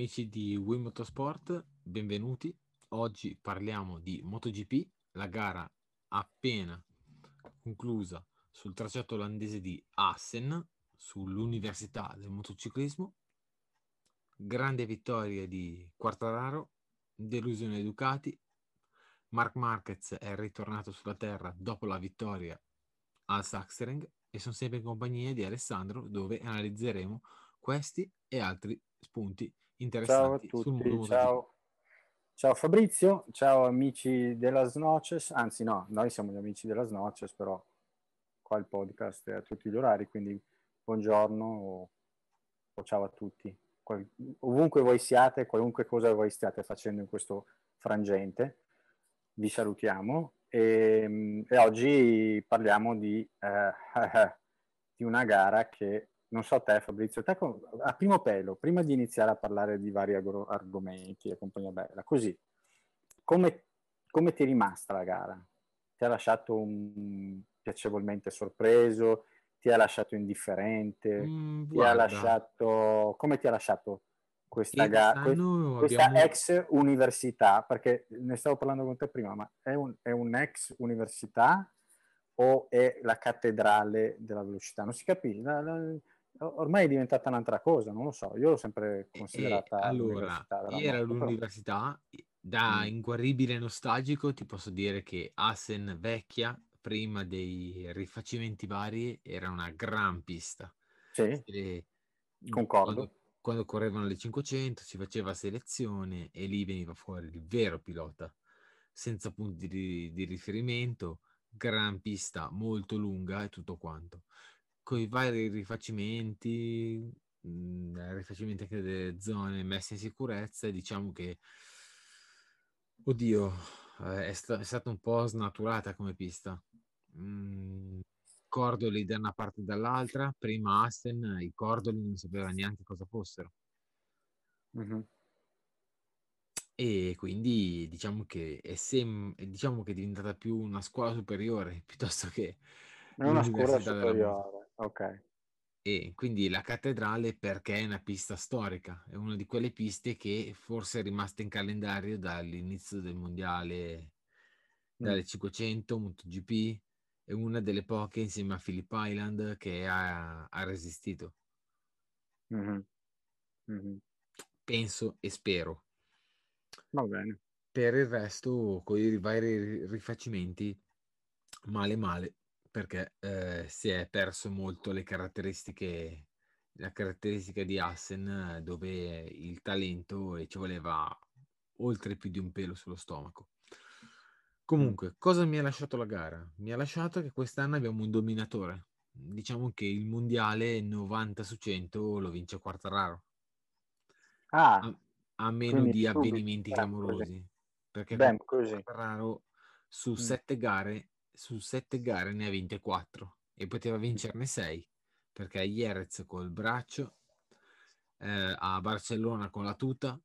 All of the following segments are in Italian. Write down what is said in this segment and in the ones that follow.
Amici di Wii Motorsport, benvenuti. Oggi parliamo di MotoGP, la gara appena conclusa sul tracciato olandese di Assen, sull'Università del motociclismo. Grande vittoria di Quartararo, delusione Ducati. Mark Marquez è ritornato sulla terra dopo la vittoria al Sachsenring e sono sempre in compagnia di Alessandro dove analizzeremo questi e altri spunti interessanti ciao a tutti, ciao. ciao. Fabrizio, ciao amici della Snoces, anzi no, noi siamo gli amici della Snoces, però qua il podcast è a tutti gli orari, quindi buongiorno o, o ciao a tutti. Qual, ovunque voi siate, qualunque cosa voi stiate facendo in questo frangente, vi salutiamo e, e oggi parliamo di, eh, di una gara che non so te Fabrizio, te a primo pelo, prima di iniziare a parlare di vari argomenti e compagnia bella, così, come, come ti è rimasta la gara? Ti ha lasciato un, piacevolmente sorpreso? Ti ha lasciato indifferente? Mm, ti ha lasciato... Come ti ha lasciato questa gara? Que- questa abbiamo... ex università? Perché ne stavo parlando con te prima, ma è un, è un ex università o è la cattedrale della velocità? Non si capisce. La, la, ormai è diventata un'altra cosa, non lo so, io l'ho sempre considerata e, allora, era moto, l'università, da mm. inguaribile nostalgico ti posso dire che Assen vecchia, prima dei rifacimenti vari, era una gran pista. Sì, e, concordo. Quando, quando correvano le 500 si faceva selezione e lì veniva fuori il vero pilota, senza punti di, di riferimento, gran pista molto lunga e tutto quanto con i vari rifacimenti, mh, mhmm, rifacimenti anche delle zone messe in sicurezza, diciamo che, oddio, eh, è, sta- è stata un po' snaturata come pista. Mm, cordoli da una parte e dall'altra, prima Asten i cordoli non sapeva neanche cosa fossero. Mm-hmm. E quindi diciamo che è, sem- diciamo che è diventata più una scuola superiore piuttosto che è una scuola superiore. Ok. E quindi la cattedrale perché è una pista storica, è una di quelle piste che forse è rimasta in calendario dall'inizio del mondiale, dalle mm. 500, MotoGP, è una delle poche insieme a Phillip Island che ha, ha resistito. Mm-hmm. Mm-hmm. Penso e spero. Va bene. Per il resto, con i vari rifacimenti, male male, perché eh, si è perso molto le caratteristiche, la caratteristica di Assen dove il talento e ci voleva oltre più di un pelo sullo stomaco. Comunque, cosa mi ha lasciato la gara? Mi ha lasciato che quest'anno abbiamo un dominatore. Diciamo che il mondiale 90 su 100 lo vince Quartararo. Ah, a, a meno di avvenimenti clamorosi. Perché Beh, Quartararo su mm. sette gare su sette gare ne ha vinte quattro e poteva vincerne sei perché Jerez col braccio, eh, a Barcellona con la tuta,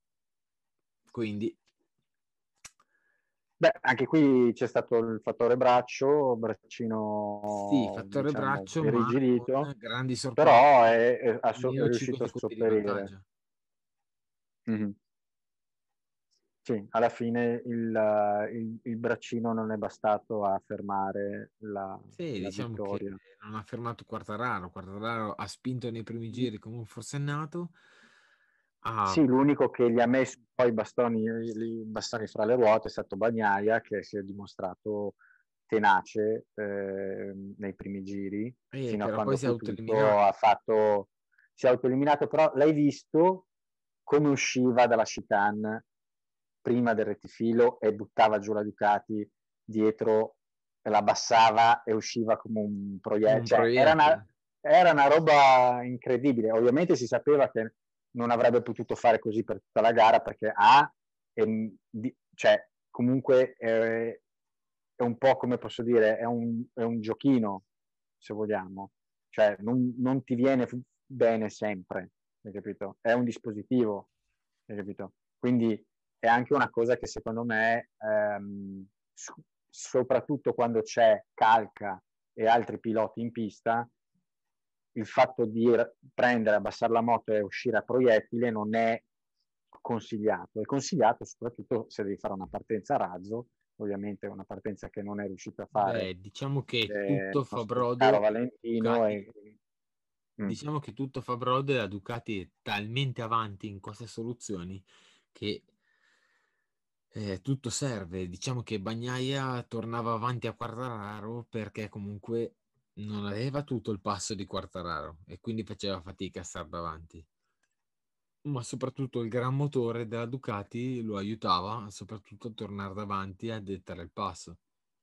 quindi... Beh, anche qui c'è stato il fattore braccio, braccino... Sì, fattore diciamo, braccio, rigidito, grandi sorprese. Però è, è, è, è riuscito a sopperire. Mm-hmm. Sì, alla fine il, il, il, braccino non è bastato a fermare la, sì, la diciamo vittoria. non ha fermato Quartararo. Quartararo ha spinto nei primi giri come un forsennato. Ah. Sì, l'unico che gli ha messo poi i bastoni, fra le ruote è stato Bagnaia, che si è dimostrato tenace eh, nei primi giri. Eh, fino a quando si, ha fatto, si è autoeliminato, però l'hai visto come usciva dalla chicane prima del rettifilo e buttava giù la Ducati dietro, la abbassava e usciva come un proiettile. Cioè, era, una, era una roba incredibile. Ovviamente si sapeva che non avrebbe potuto fare così per tutta la gara perché A, è, cioè, comunque è, è, un po' come posso dire, è un, è un giochino, se vogliamo. Cioè, non, non ti viene bene sempre, hai capito? È un dispositivo, hai capito? Quindi è anche una cosa che secondo me, ehm, soprattutto quando c'è Calca e altri piloti in pista, il fatto di prendere, abbassare la moto e uscire a proiettile non è consigliato. È consigliato soprattutto se devi fare una partenza a razzo, ovviamente una partenza che non è riuscito a fare. Beh, diciamo che eh, tutto fa brodo. Valentino e... mm. Diciamo che tutto fa brodo e la Ducati è talmente avanti in queste soluzioni che eh, tutto serve. Diciamo che Bagnaia tornava avanti a Quartararo perché comunque non aveva tutto il passo di Quartararo e quindi faceva fatica a stare davanti. Ma soprattutto il gran motore della Ducati lo aiutava soprattutto a tornare davanti e a dettare il passo.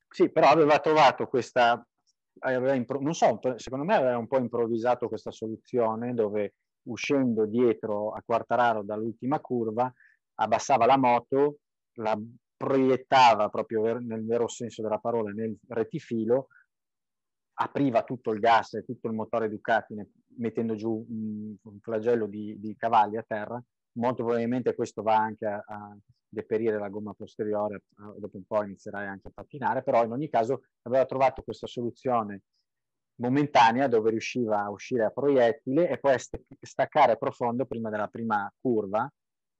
Sì, però aveva trovato questa, aveva impro- non so, secondo me aveva un po' improvvisato questa soluzione dove uscendo dietro a Quartararo dall'ultima curva abbassava la moto, la proiettava proprio nel vero senso della parola nel retifilo apriva tutto il gas e tutto il motore Ducati mettendo giù un, flagello di, di, cavalli a terra, molto probabilmente questo va anche a, a deperire la gomma posteriore, dopo un po' inizierai anche a pattinare, però in ogni caso aveva trovato questa soluzione momentanea dove riusciva a uscire a proiettile e poi a staccare profondo prima della prima curva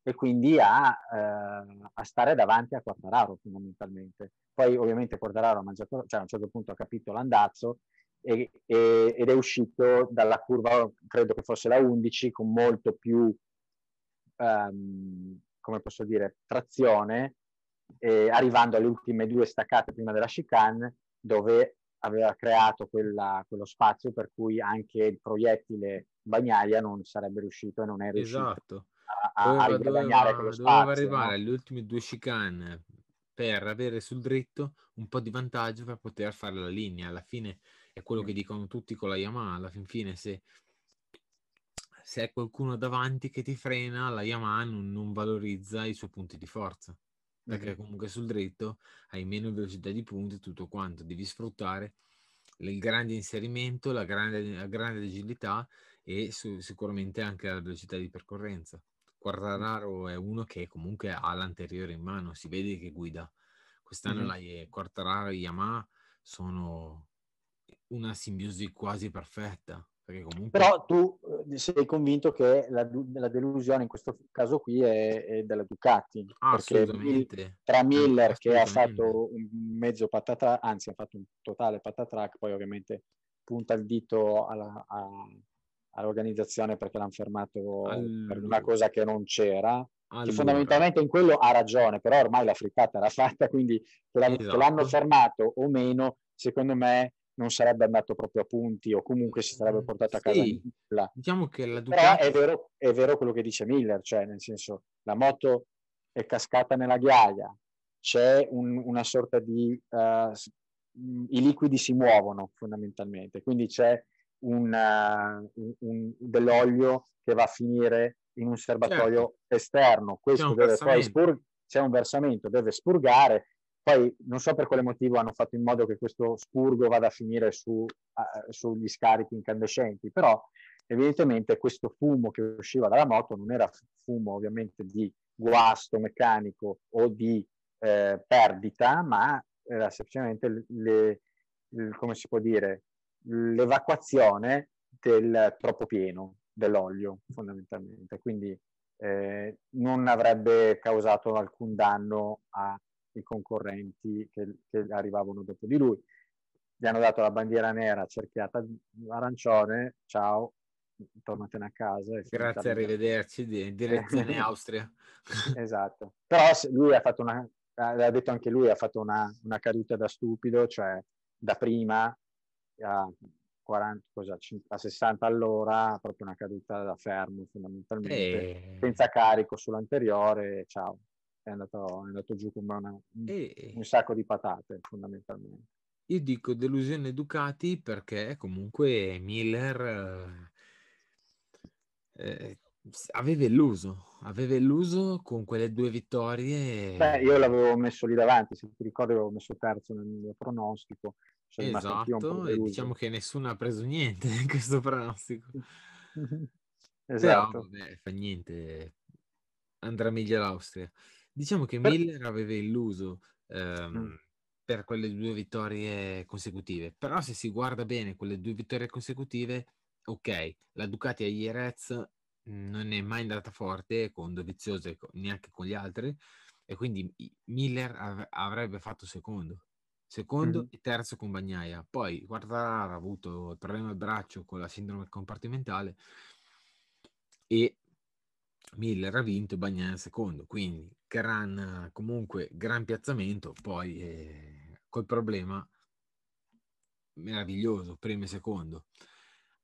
e quindi a, eh, a stare davanti a Quartararo fondamentalmente. Poi ovviamente Quartararo ha mangiato, cioè a un certo punto ha capito l'andazzo e, e, ed è uscito dalla curva, credo che fosse la 11, con molto più, um, come posso dire, trazione, eh, arrivando alle ultime due staccate prima della chicane, dove aveva creato quella, quello spazio per cui anche il proiettile Bagnaia non sarebbe riuscito e non è riuscito esatto. A, doveva, a doveva, quello spazio. Doveva arrivare no? alle ultime due chicane per avere sul dritto un po' di vantaggio per poter fare la linea. Alla fine è quello che dicono tutti con la Yamaha. Alla fin fine, se, se è qualcuno davanti che ti frena, la Yamaha non, non valorizza i suoi punti di forza. Perché comunque sul dritto hai meno velocità di punti, tutto quanto. Devi sfruttare il grande inserimento, la grande, la grande agilità e su, sicuramente anche la velocità di percorrenza. Quartararo è uno che comunque ha l'anteriore in mano, si vede che guida. Quest'anno mm-hmm. la Quartararo e Yamaha sono una simbiosi quasi perfetta. Comunque... Però tu eh, sei convinto che la, la, delusione in questo caso qui è, è della Ducati. Ah, assolutamente. Tra Miller che ha fatto un mezzo patatrack, anzi ha fatto un totale patatrack, poi ovviamente punta il dito alla, a, all'organizzazione perché l'hanno fermato All... per una cosa che non c'era. Allora. Che fondamentalmente in quello ha ragione, però ormai la frittata era fatta, quindi che, l'hanno, esatto. che l'hanno fermato o meno, secondo me non sarebbe andato proprio a punti o comunque si sarebbe mm, portato a casa sì, diciamo che la Ducati... però è vero, è vero quello che dice Miller cioè nel senso la moto è cascata nella ghiaia c'è un, una sorta di uh, i liquidi si muovono fondamentalmente quindi c'è una, un, un, dell'olio che va a finire in un serbatoio certo. esterno. Questo deve poi spur- c'è un versamento, deve spurgare. Poi non so per quale motivo hanno fatto in modo che questo spurgo vada a finire su, uh, sugli scarichi incandescenti, però evidentemente questo fumo che usciva dalla moto non era fumo ovviamente di guasto meccanico o di eh, perdita, ma era semplicemente le, le, come si può dire, l'evacuazione del troppo pieno dell'olio fondamentalmente, quindi eh, non avrebbe causato alcun danno ai concorrenti che, che, arrivavano dopo di lui. Gli hanno dato la bandiera nera cerchiata arancione, ciao, tornatene a casa. Grazie, arrivederci, di direzione Austria. esatto, però lui ha fatto una, l'ha detto anche lui, ha fatto una, una caduta da stupido, cioè da prima a 40, cosa, a 60 all'ora, proprio una caduta da fermo fondamentalmente, e... senza carico sull'anteriore, ciao, è andato, è andato giù come una, e... un sacco di patate fondamentalmente. Io dico delusione Ducati perché comunque Miller eh, eh, aveva illuso, aveva illuso con quelle due vittorie. Beh, io l'avevo messo lì davanti, se ti ricordi avevo messo terzo nel mio pronostico esatto, e diciamo che nessuno ha preso niente in questo pronostico. esatto. Però, vabbè, fa niente, andrà meglio l'Austria. Diciamo che Miller aveva illuso ehm, mm. per quelle due vittorie consecutive, però se si guarda bene quelle due vittorie consecutive, ok, la Ducati a Jerez non è mai andata forte con Dovizioso e neanche con gli altri e quindi Miller av- avrebbe fatto secondo secondo mm-hmm. e terzo con Bagnaia poi Quartararo ha avuto il problema al braccio con la sindrome compartimentale e Miller ha vinto e Bagnaia secondo quindi gran comunque gran piazzamento poi eh, col problema meraviglioso primo e secondo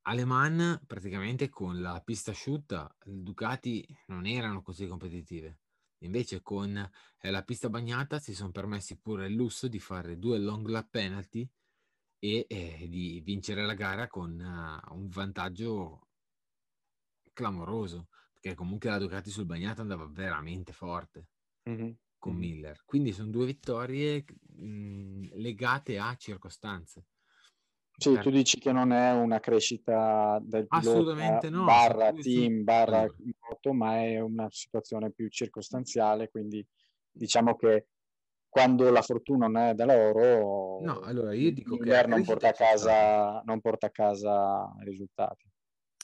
Aleman praticamente con la pista asciutta le Ducati non erano così competitive. Invece con eh, la pista bagnata si sono permessi pure il lusso di fare due long lap penalty e eh, di vincere la gara con uh, un vantaggio clamoroso, perché comunque la Ducati sul bagnato andava veramente forte mm-hmm. con. Miller. Quindi sono due vittorie mh, legate a circostanze. Sì, tu dici che non è una crescita del pilota no, barra team, barra moto, ma è una situazione più circostanziale, quindi diciamo che quando la fortuna non è da loro, no, allora io dico che non porta, casa, non porta a casa risultati.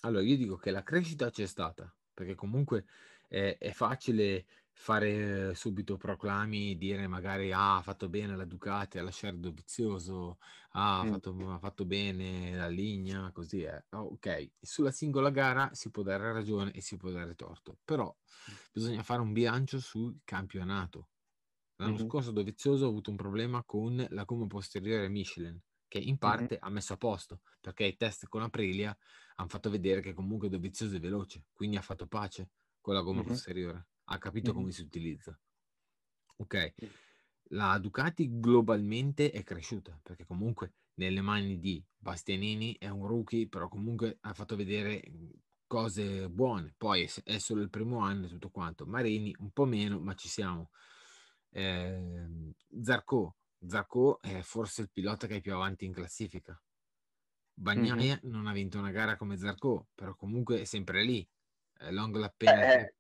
Allora io dico che la crescita c'è stata, perché comunque è, è facile fare subito proclami, dire magari ah, ha fatto bene la Ducati a lasciare Dovizioso, ah, ha, mm. fatto, ha fatto bene la linea, così è. Oh, ok, sulla singola gara si può dare ragione e si può dare torto, però bisogna fare un bilancio sul campionato. L'anno mm-hmm. scorso Dovizioso ha avuto un problema con la gomma posteriore Michelin, che in parte mm-hmm. ha messo a posto, perché i test con Aprilia hanno fatto vedere che comunque Dovizioso è veloce, quindi ha fatto pace con la gomma mm-hmm. posteriore ha capito mm-hmm. come si utilizza. Ok, la Ducati globalmente è cresciuta perché comunque nelle mani di Bastianini è un rookie, però comunque ha fatto vedere cose buone. Poi è solo il primo anno e tutto quanto. Marini un po' meno, ma ci siamo. Eh, Zarco, Zarco è forse il pilota che è più avanti in classifica. Bagnaia mm-hmm. non ha vinto una gara come Zarco, però comunque è sempre lì. Long l'appena eh, eh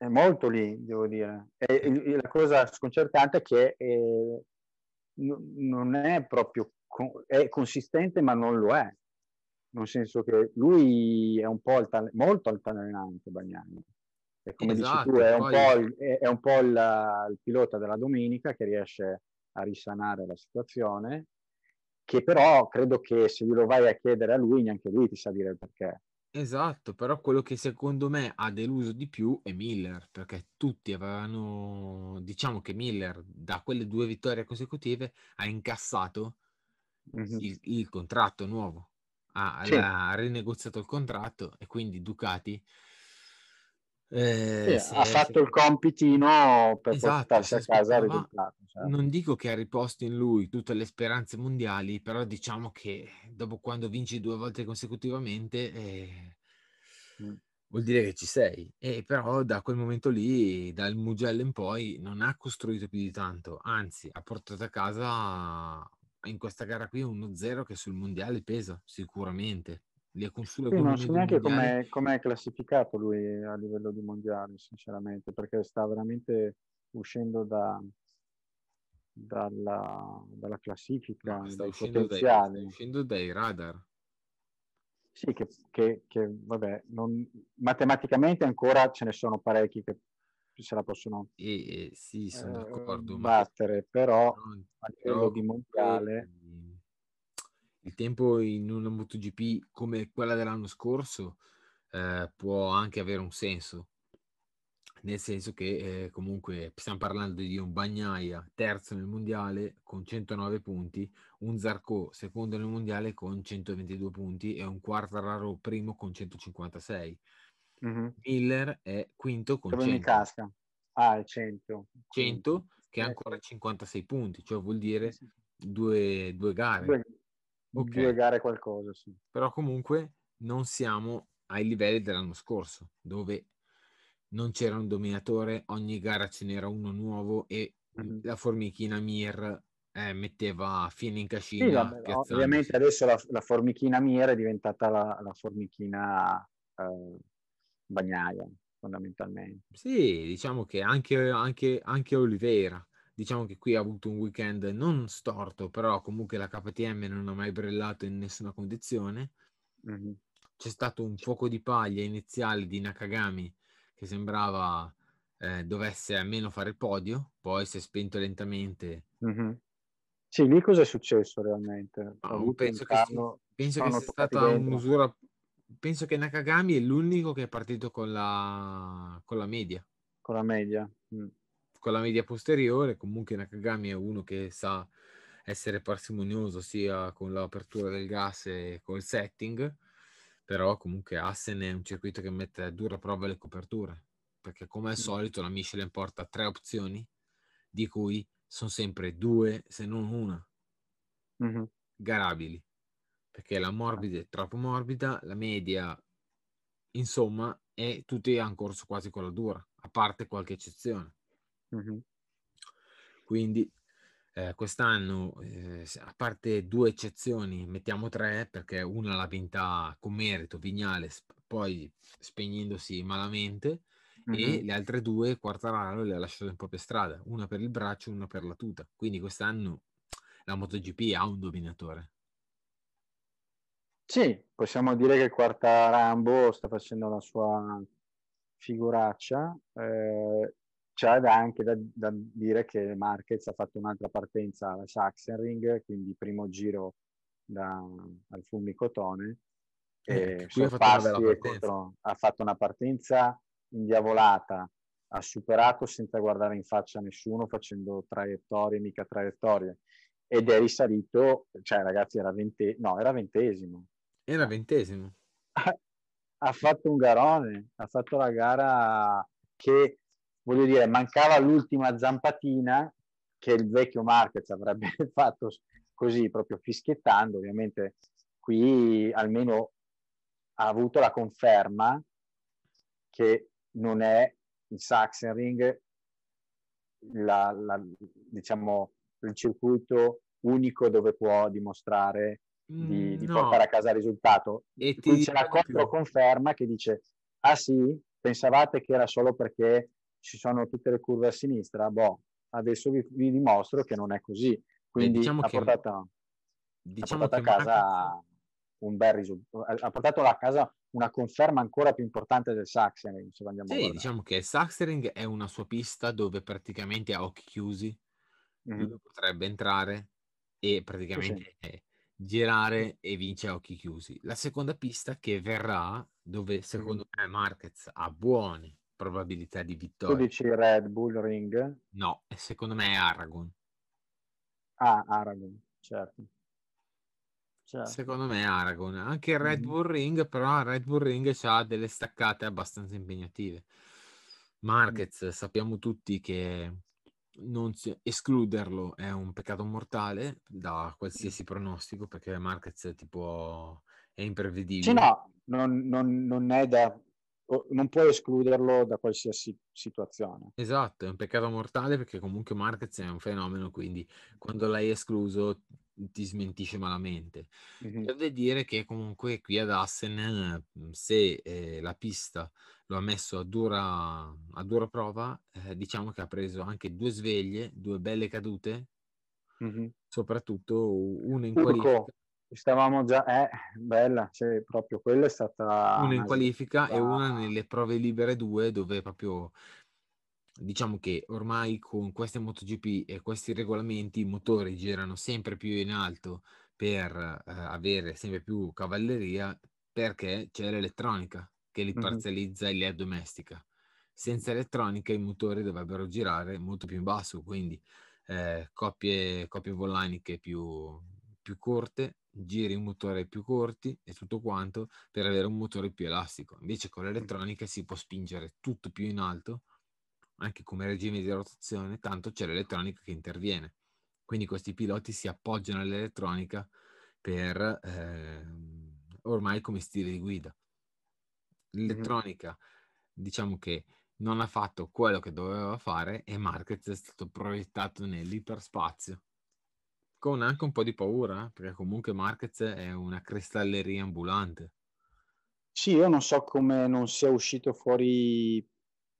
è molto lì, devo dire. E la cosa sconcertante è che eh, non è proprio è consistente, ma non lo è. Nel senso che lui è un po' altan- molto altalenante, Bagnani. E come esatto, dici tu, è un po', il, è un po il, il pilota della domenica che riesce a risanare la situazione, che però credo che se glielo vai a chiedere a lui, neanche lui ti sa dire il perché. Esatto, però quello che secondo me ha deluso di più è Miller, perché tutti avevano, diciamo che Miller da quelle due vittorie consecutive ha incassato mm-hmm. il, il, contratto nuovo, ha, sì. ha, rinegoziato il contratto e quindi Ducati eh, sì, ha fatto il compitino per esatto, portarsi a casa il risultato. Certo. Non dico che ha riposto in lui tutte le speranze mondiali, però diciamo che dopo quando vinci due volte consecutivamente eh, mm. vuol dire che ci sei. E però da quel momento lì, dal Mugello in poi, non ha costruito più di tanto, anzi ha portato a casa in questa gara qui un 1-0 che sul mondiale pesa sicuramente le sì, non so neanche come è classificato lui a livello di mondiale, sinceramente, perché sta veramente uscendo da, dalla, dalla, classifica, no, sta, uscendo dai, sta uscendo dai radar. Sì, che, che, che vabbè, non, matematicamente ancora ce ne sono parecchi che se la possono eh, eh, sì, sono d'accordo, battere, ma... però a livello di mondiale il tempo in una MotoGP come quella dell'anno scorso eh, può anche avere un senso, nel senso che eh, comunque stiamo parlando di un Bagnaia terzo nel mondiale con 109 punti, un Zarco secondo nel mondiale con 122 punti e un Quartararo primo con 156. Mm-hmm. Miller è quinto con Dove 100. mi casca? Ah, è 100. 100 che ha ancora 56 punti, cioè vuol dire due, due gare. Due okay. due gare qualcosa, sì. Però comunque non siamo ai livelli dell'anno scorso, dove non c'era un dominatore, ogni gara ce n'era uno nuovo e mm-hmm. la formichina Mir eh, metteva fine in cascina. Sì, vabbè, ovviamente adesso la, la, formichina Mir è diventata la, la formichina eh, bagnaia, fondamentalmente. Sì, diciamo che anche, anche, anche Oliveira diciamo che qui ha avuto un weekend non storto, però comunque la KTM non ha mai brillato in nessuna condizione. Mm-hmm. c'è stato un fuoco di paglia iniziale di Nakagami che sembrava eh, dovesse almeno fare il podio, poi si è spento lentamente. Mm-hmm. Sì, lì cosa è successo realmente? No, penso, che, carno, penso che sia stata un'usura. Penso che Nakagami è l'unico che è partito con la, con la media. Con la media. Mm. Con la media posteriore, comunque Nakagami è uno che sa essere parsimonioso sia con l'apertura del gas e col setting, però comunque Assen è un circuito che mette a dura prova le coperture, perché come al solito la Michelin porta tre opzioni, di cui sono sempre due, se non una, mm-hmm. garabili, perché la morbida è troppo morbida, la media, insomma, e tutti hanno corso quasi con la dura, a parte qualche eccezione. Mm-hmm. Quindi eh, quest'anno, eh, a parte due eccezioni, mettiamo tre perché una l'ha vinta con merito, Vignales, poi spegnendosi malamente, mm-hmm. e le altre due Quartararo le ha lasciate un po' per strada, una per il braccio e una per la tuta. Quindi quest'anno la MotoGP ha un dominatore. Sì, possiamo dire che Quartarambo sta facendo la sua figuraccia. Eh, c'è anche da, da, dire che Marquez ha fatto un'altra partenza alla Sachsenring, quindi primo giro da, al Fulmicotone. Eh, e ha fatto, contro, ha fatto una partenza indiavolata, ha superato senza guardare in faccia a nessuno, facendo traiettorie, mica traiettorie, ed è risalito, cioè ragazzi era, vente, no, era ventesimo. Era ventesimo. ha fatto un garone, ha fatto la gara che voglio dire, mancava l'ultima zampatina che il vecchio Marquez avrebbe fatto così, proprio fischiettando. Ovviamente qui almeno ha avuto la conferma che non è il Sachsenring la, la, diciamo, il circuito unico dove può dimostrare di, di no. portare a casa il risultato. E qui c'è la controconferma che dice, ah sì, pensavate che era solo perché ci sono tutte le curve a sinistra, boh, adesso vi, vi dimostro che non è così. Quindi diciamo ha, che, portato, diciamo ha portato a casa Marquez... un bel risultato, ha portato a casa una conferma ancora più importante del Sachsenring. Se andiamo sì, diciamo che Sachsenring è una sua pista dove praticamente a occhi chiusi mm-hmm. potrebbe entrare e praticamente sì, sì. girare e vince a occhi chiusi. La seconda pista che verrà, dove secondo mm-hmm. me Marquez ha buoni probabilità di vittoria. Tu dici Red Bull Ring? No, secondo me è Aragon. Ah, Aragon, certo. certo. Secondo me è Aragon. Anche il Red Bull mm-hmm. Ring, però Red Bull Ring ha delle staccate abbastanza impegnative. Marquez, sappiamo tutti che non si... escluderlo è un peccato mortale da qualsiasi pronostico perché Marquez tipo è imprevedibile. Sì, no, non, non, non è da non puoi escluderlo da qualsiasi situazione. Esatto, è un peccato mortale perché comunque Marquez è un fenomeno, quindi quando l'hai escluso ti smentisce malamente. Mm-hmm. Deve dire che comunque qui ad Assen, se eh, la pista lo ha messo a dura, a dura prova, eh, diciamo che ha preso anche due sveglie, due belle cadute, mm-hmm. soprattutto una in qualifica Stavamo già, eh, bella, cioè, proprio quella è stata... Una in qualifica e una nelle prove libere due, dove proprio diciamo che ormai con queste MotoGP e questi regolamenti i motori girano sempre più in alto per eh, avere sempre più cavalleria perché c'è l'elettronica che li parzializza mm-hmm. e li addomestica. Senza elettronica i motori dovrebbero girare molto più in basso, quindi eh, coppie, coppie volaniche più, più corte giri un motore più corti e tutto quanto per avere un motore più elastico. Invece con l'elettronica si può spingere tutto più in alto, anche come regime di rotazione, tanto c'è l'elettronica che interviene. Quindi questi piloti si appoggiano all'elettronica per eh, ormai come stile di guida. L'elettronica, diciamo che non ha fatto quello che doveva fare e Marquez è stato proiettato nell'iperspazio con anche un po' di paura, perché comunque Marquez è una cristalleria ambulante. Sì, io non so come non sia uscito fuori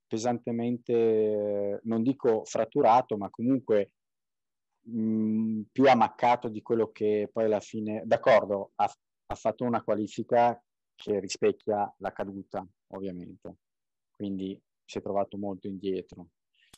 pesantemente, non dico fratturato, ma comunque mh, mm, più ammaccato di quello che poi alla fine, d'accordo, ha, ha fatto una qualifica che rispecchia la caduta, ovviamente. Quindi si è trovato molto indietro.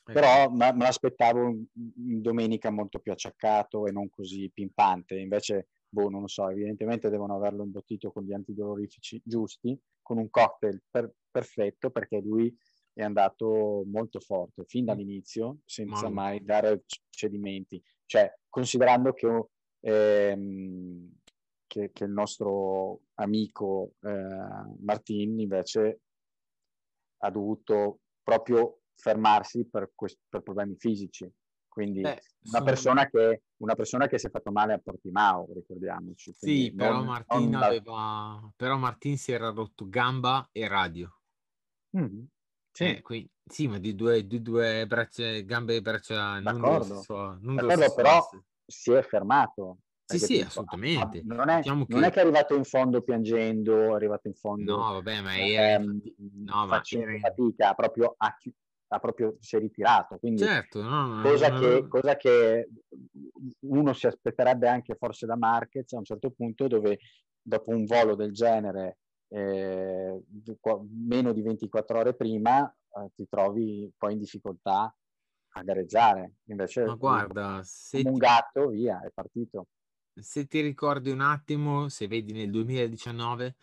Però me, me l'aspettavo in domenica molto più acciaccato e non così pimpante. Invece, boh, non lo so, evidentemente devono averlo imbottito con gli antidolorifici giusti, con un cocktail per, perfetto, perché lui è andato molto forte fin dall'inizio, senza Mamma. mai dare cedimenti. Cioè, considerando che, ehm, che, che il nostro amico eh, Martin invece ha dovuto proprio fermarsi per, quest- per problemi fisici. Quindi Beh, una, persona che, una, persona che, si è fatto male a Portimao, ricordiamoci. Sì, però, non, Martin non aveva... però Martin si era rotto gamba e radio. Mm-hmm. Sì. Eh, qui, sì, ma di due, di due braccia, gambe e braccia D'accordo, non, non D'accordo però asse. si è fermato. Sì, sì, tipo, assolutamente. Non è, diciamo non che... è, che... è arrivato in fondo piangendo, è arrivato in fondo no, vabbè, ma era... ehm, no, facendo ma... fatica, proprio a, ha proprio si è ritirato. Quindi certo, no, cosa, no, che, cosa, che, uno si aspetterebbe anche forse da Marquez a un certo punto, dove dopo un volo del genere eh, meno di 24 ore prima eh, ti trovi poi in difficoltà a gareggiare. Invece, Ma guarda, se un gatto, via, è partito. Se ti ricordi un attimo, se vedi nel 2019,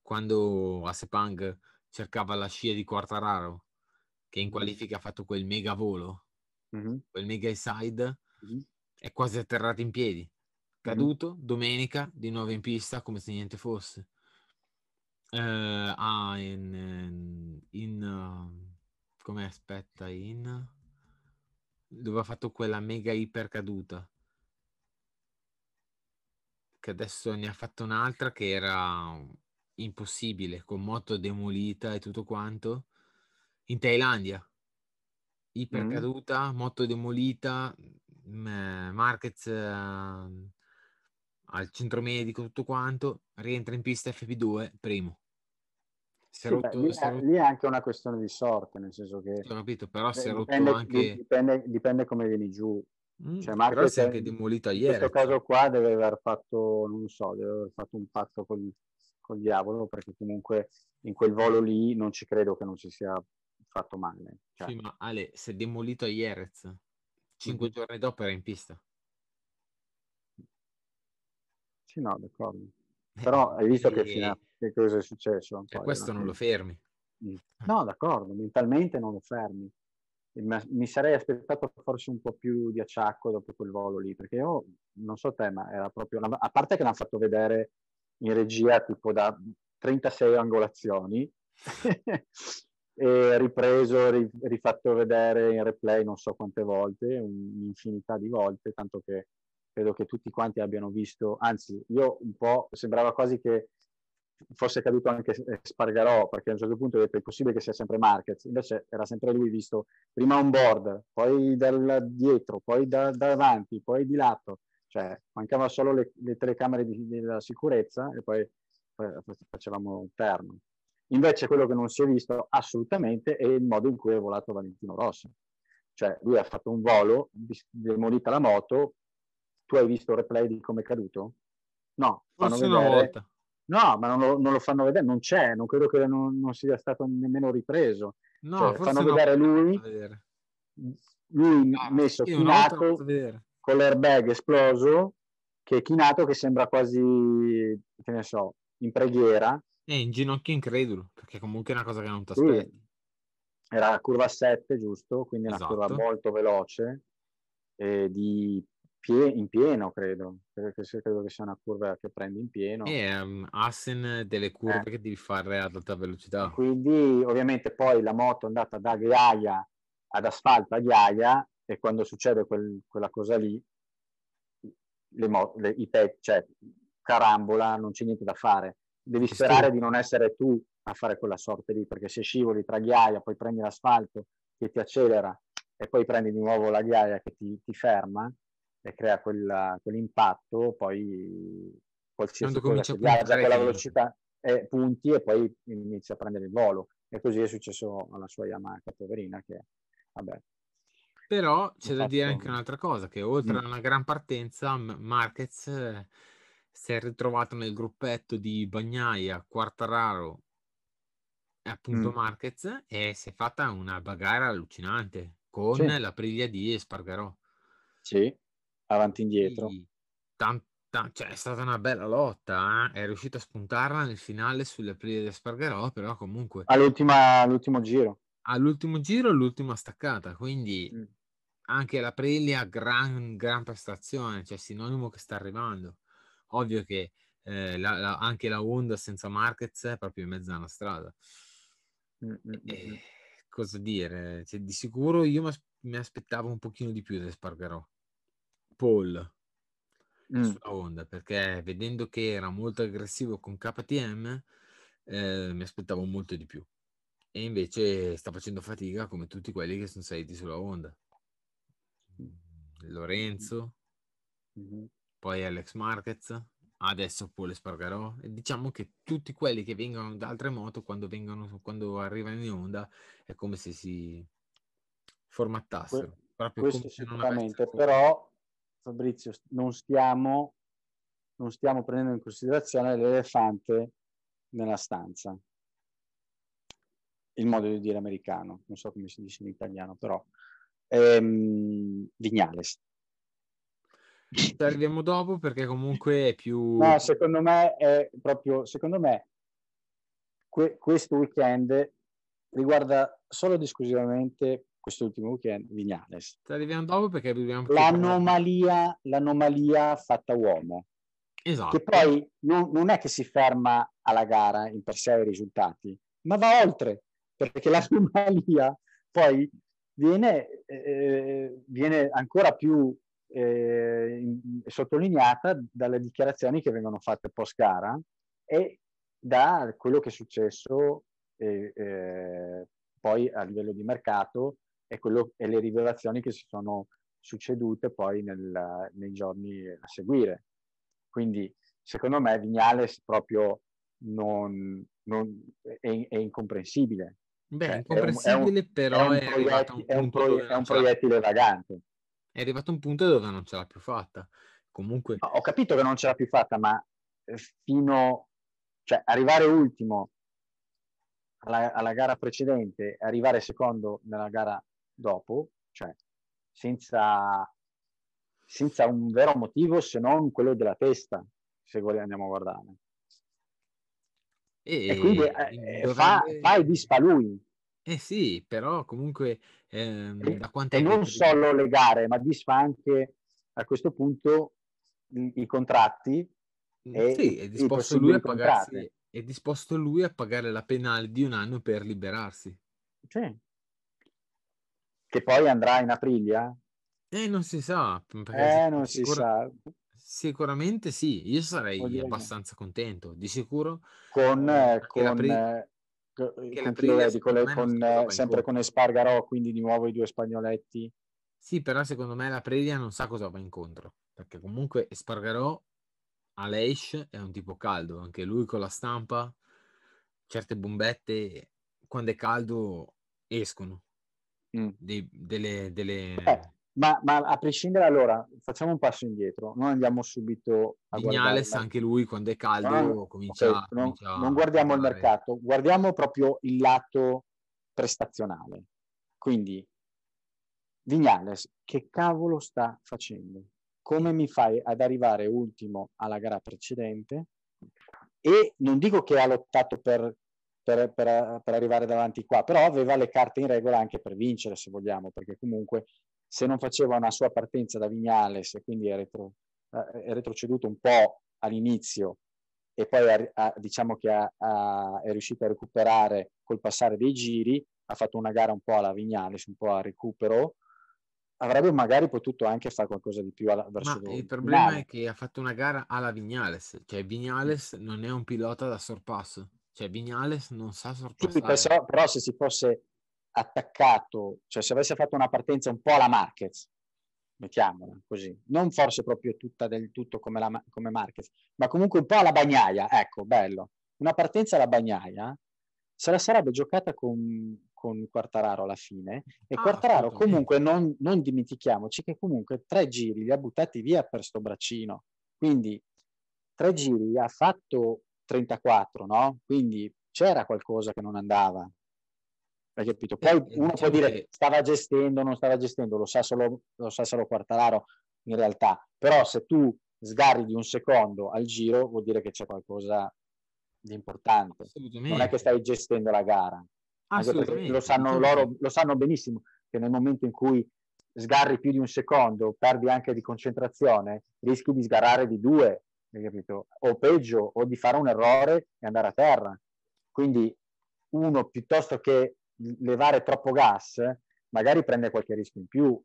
quando a Sepang cercava la scia di Quartararo che in qualifica ha fatto quel mega volo, mm-hmm. quel mega side, mm-hmm. è quasi atterrato in piedi. Caduto, mm-hmm. domenica, di nuovo in pista, come se niente fosse. Uh, ah, in... in uh, come aspetta, in... dove ha fatto quella mega iper caduta. Che adesso ne ha fatto un'altra che era impossibile, con moto demolita e tutto quanto in Thailandia. Ipercaduta, mm. moto demolita, Marquez eh, al centro medico, tutto quanto, rientra in pista FP2, primo. Sì, rotto, beh, lì, è, lì, è, anche una questione di sorte, nel senso che... Ho capito, però si è rotto anche... Dipende, dipende come vieni giù. Mm, cioè, Marquez si è anche demolito ieri. In questo caso qua deve aver fatto, non so, deve aver fatto un patto col, col diavolo, perché comunque in quel volo lì non ci credo che non si sia fatto male. Cioè. Sì, ma Ale, si è demolito a Jerez, cinque mm-hmm. giorni dopo era in pista. Sì, no, d'accordo. Eh, Però hai visto e... che, fine, che, cosa è successo? E questo non lo fermi. Mm. No, d'accordo, mentalmente non lo fermi. Mi sarei aspettato forse un po' più di acciacco dopo quel volo lì, perché io non so te, ma era proprio una... a parte che l'hanno fatto vedere in regia tipo da 36 angolazioni e ripreso, rifatto vedere in replay non so quante volte, un'infinità di volte, tanto che credo che tutti quanti abbiano visto, anzi io un po' sembrava quasi che fosse caduto anche Spargarò, perché a un certo punto ho detto è possibile che sia sempre Marquez, invece era sempre lui visto prima on board, poi da dietro, poi da, davanti, poi di lato, cioè mancavano solo le, le telecamere di, della sicurezza e poi, poi facevamo un terno. Invece quello che non si è visto assolutamente è il modo in cui è volato Valentino Rossi. Cioè lui ha fatto un volo, demolita la moto, tu hai visto il replay di come è caduto? No, Forse una volta. No, ma non lo, non lo, fanno vedere, non c'è, non credo che non, non sia stato nemmeno ripreso. No, cioè, fanno vedere lui, vedere. lui ah, messo chinato con l'airbag esploso, che è chinato che sembra quasi, che ne so, in preghiera, è in ginocchio incredulo, perché comunque è una cosa che non ti aspetti. Era la curva 7, giusto? Quindi una esatto. curva molto veloce, eh, di pie- in pieno, credo. Credo che, credo che, sia una curva che prendi in pieno. E um, Assen delle curve eh. che devi fare ad alta velocità. Quindi, ovviamente, poi la moto è andata da ghiaia ad asfalto a ghiaia e quando succede quel, quella cosa lì, le mo- le, i pe- cioè, carambola, non c'è niente da fare devi sperare di non essere tu a fare quella sorte lì, perché se scivoli tra ghiaia, poi prendi l'asfalto che ti accelera e poi prendi di nuovo la ghiaia che ti, ti ferma e crea quella, quell'impatto, poi qualsiasi cosa che viaggia con la velocità e punti e poi inizia a prendere il volo. E così è successo alla sua Yamaha, poverina, che vabbè. Però c'è da dire anche un'altra cosa, che oltre mm. a una gran partenza, Marquez si è ritrovato nel gruppetto di Bagnaia, Quartararo e appunto mm. Marquez e si è fatta una bagarre allucinante con sì. la priglia di Espargarò. Sì, avanti e indietro. Tant- cioè, è stata una bella lotta, eh? è riuscito a spuntarla nel finale sulle priglie di Espargarò, però comunque... all'ultimo giro. All'ultimo giro l'ultima staccata, quindi mm. anche la Priglia gran, gran prestazione, cioè sinonimo che sta arrivando. Ovvio che eh, la, la, anche la Honda senza Marquez è proprio in mezzo alla strada. E, cosa dire? Cioè, di sicuro io mi aspettavo un pochino di più da Spargarò. Paul mm. sulla Honda perché vedendo che era molto aggressivo con KTM eh, mi aspettavo molto di più e invece sta facendo fatica come tutti quelli che sono saliti sulla Honda Lorenzo mm-hmm. Poi Alex Marquez adesso Paul Espargarò e diciamo che tutti quelli che vengono da altre moto quando, vengono, quando arrivano in onda è come se si formattassero. Que- questo sicuramente però Fabrizio non stiamo non stiamo prendendo in considerazione l'elefante nella stanza. Il modo di dire americano non so come si dice in italiano però ehm, Vignales ci arriviamo dopo perché comunque è più... No, secondo me è proprio, secondo me que- questo weekend riguarda solo ed esclusivamente quest'ultimo weekend Vignales. Ci arriviamo dopo perché dobbiamo... L'anomalia, l'anomalia fatta uomo. Esatto. Che poi non, non, è che si ferma alla gara in per sé ai risultati, ma va oltre, perché l'anomalia poi viene, eh, viene ancora più eh, in, sottolineata dalle dichiarazioni che vengono fatte post gara e da quello che è successo eh, eh, poi a livello di mercato e, quello, e, le rivelazioni che si sono succedute poi nel, nei giorni a seguire. Quindi secondo me Vignales proprio non, non, è, è, incomprensibile. Beh, cioè, incomprensibile, è un, però è un, è un, è un proiettile vagante è arrivato un punto dove non ce l'ha più fatta. Comunque... ho capito che non ce l'ha più fatta, ma eh, fino... cioè arrivare ultimo alla, alla gara precedente e arrivare secondo nella gara dopo, cioè senza, senza un vero motivo se non quello della testa, se vogliamo a guardare. E, e quindi eh, dovrebbe... fa, fa e disfa lui. Eh sì, però comunque ehm, da quanto... E non solo le gare, ma disfa anche a questo punto i, i contratti. E sì, è disposto, lui a pagarsi, è disposto lui a pagare la penale di un anno per liberarsi. Sì. Che poi andrà in Aprilia? Eh, non si sa. Eh, non si sa. Sicuramente sì, io sarei abbastanza contento. Di sicuro. Con, eh, con, che con vedi? Con le, con, eh, sempre con Espargarò, quindi di nuovo i due spagnoletti. Sì, però secondo me la Predia non sa cosa va incontro, perché comunque Espargarò a Leish è un tipo caldo, anche lui con la stampa, certe bombette, quando è caldo escono. Mm. Dei, delle, delle... Eh, ma, ma, a prescindere allora, facciamo un passo indietro, non andiamo subito a Vignales, guardare... anche lui quando è caldo no, comincia, okay, comincia non, non guardiamo il mercato, guardiamo proprio il lato prestazionale. Quindi Vignales, che cavolo sta facendo? Come mi fai ad arrivare ultimo alla gara precedente? E non dico che ha lottato per, per, per, per arrivare davanti qua, però aveva le carte in regola anche per vincere, se vogliamo, perché comunque se non faceva una sua partenza da Vignales e quindi è, retro, eh, è retroceduto un po' all'inizio e poi ha, ha, diciamo che ha, è riuscito a recuperare col passare dei giri, ha fatto una gara un po' alla Vignales, un po' a recupero, avrebbe magari potuto anche fare qualcosa di più alla, verso Ma il problema finale. è che ha fatto una gara alla Vignales, cioè Vignales non è un pilota da sorpasso, cioè Vignales non sa sorpassare. Sì, però, però se si fosse attaccato, cioè se avesse fatto una partenza un po' alla Marquez, mettiamola così, non forse proprio tutta del tutto come, la, come Marquez, ma comunque un po' alla bagnaia, ecco, bello. Una partenza alla bagnaia se la sarebbe giocata con, con Quartararo alla fine e ah, Quartararo comunque non, non, dimentichiamoci che comunque tre giri li ha buttati via per sto braccino, quindi tre giri ha fatto 34, no? Quindi c'era qualcosa che non andava. Hai capito? Poi eh, uno diciamo può dire che... stava gestendo, non stava gestendo, lo sa, solo, lo sa solo Quartararo in realtà. Però se tu sgarri di un secondo al giro vuol dire che c'è qualcosa di importante. Non è che stai gestendo la gara. Lo sanno, loro, lo sanno benissimo che nel momento in cui sgarri più di un secondo, perdi anche di concentrazione, rischi di sgarrare di due, capito? O peggio, o di fare un errore e andare a terra. Quindi uno piuttosto che levare troppo gas, magari prende qualche rischio in più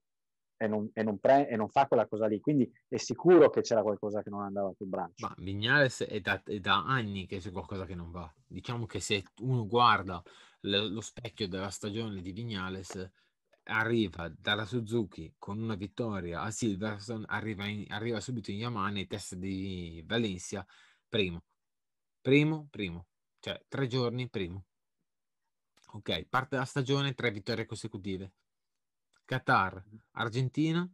e non, e non, pre- e non fa quella cosa lì. Quindi è sicuro che c'era qualcosa che non andava sul braccio. Ma Vignales è da, è da anni che c'è qualcosa che non va. Diciamo che se uno guarda lo, lo specchio della stagione di Vignales, arriva dalla Suzuki con una vittoria a Silverstone, arriva, in, arriva subito in Yamaha e testa di Valencia, primo. Primo, primo. Cioè, tre giorni, primo. Ok, parte la stagione, tre vittorie consecutive. Qatar, Argentina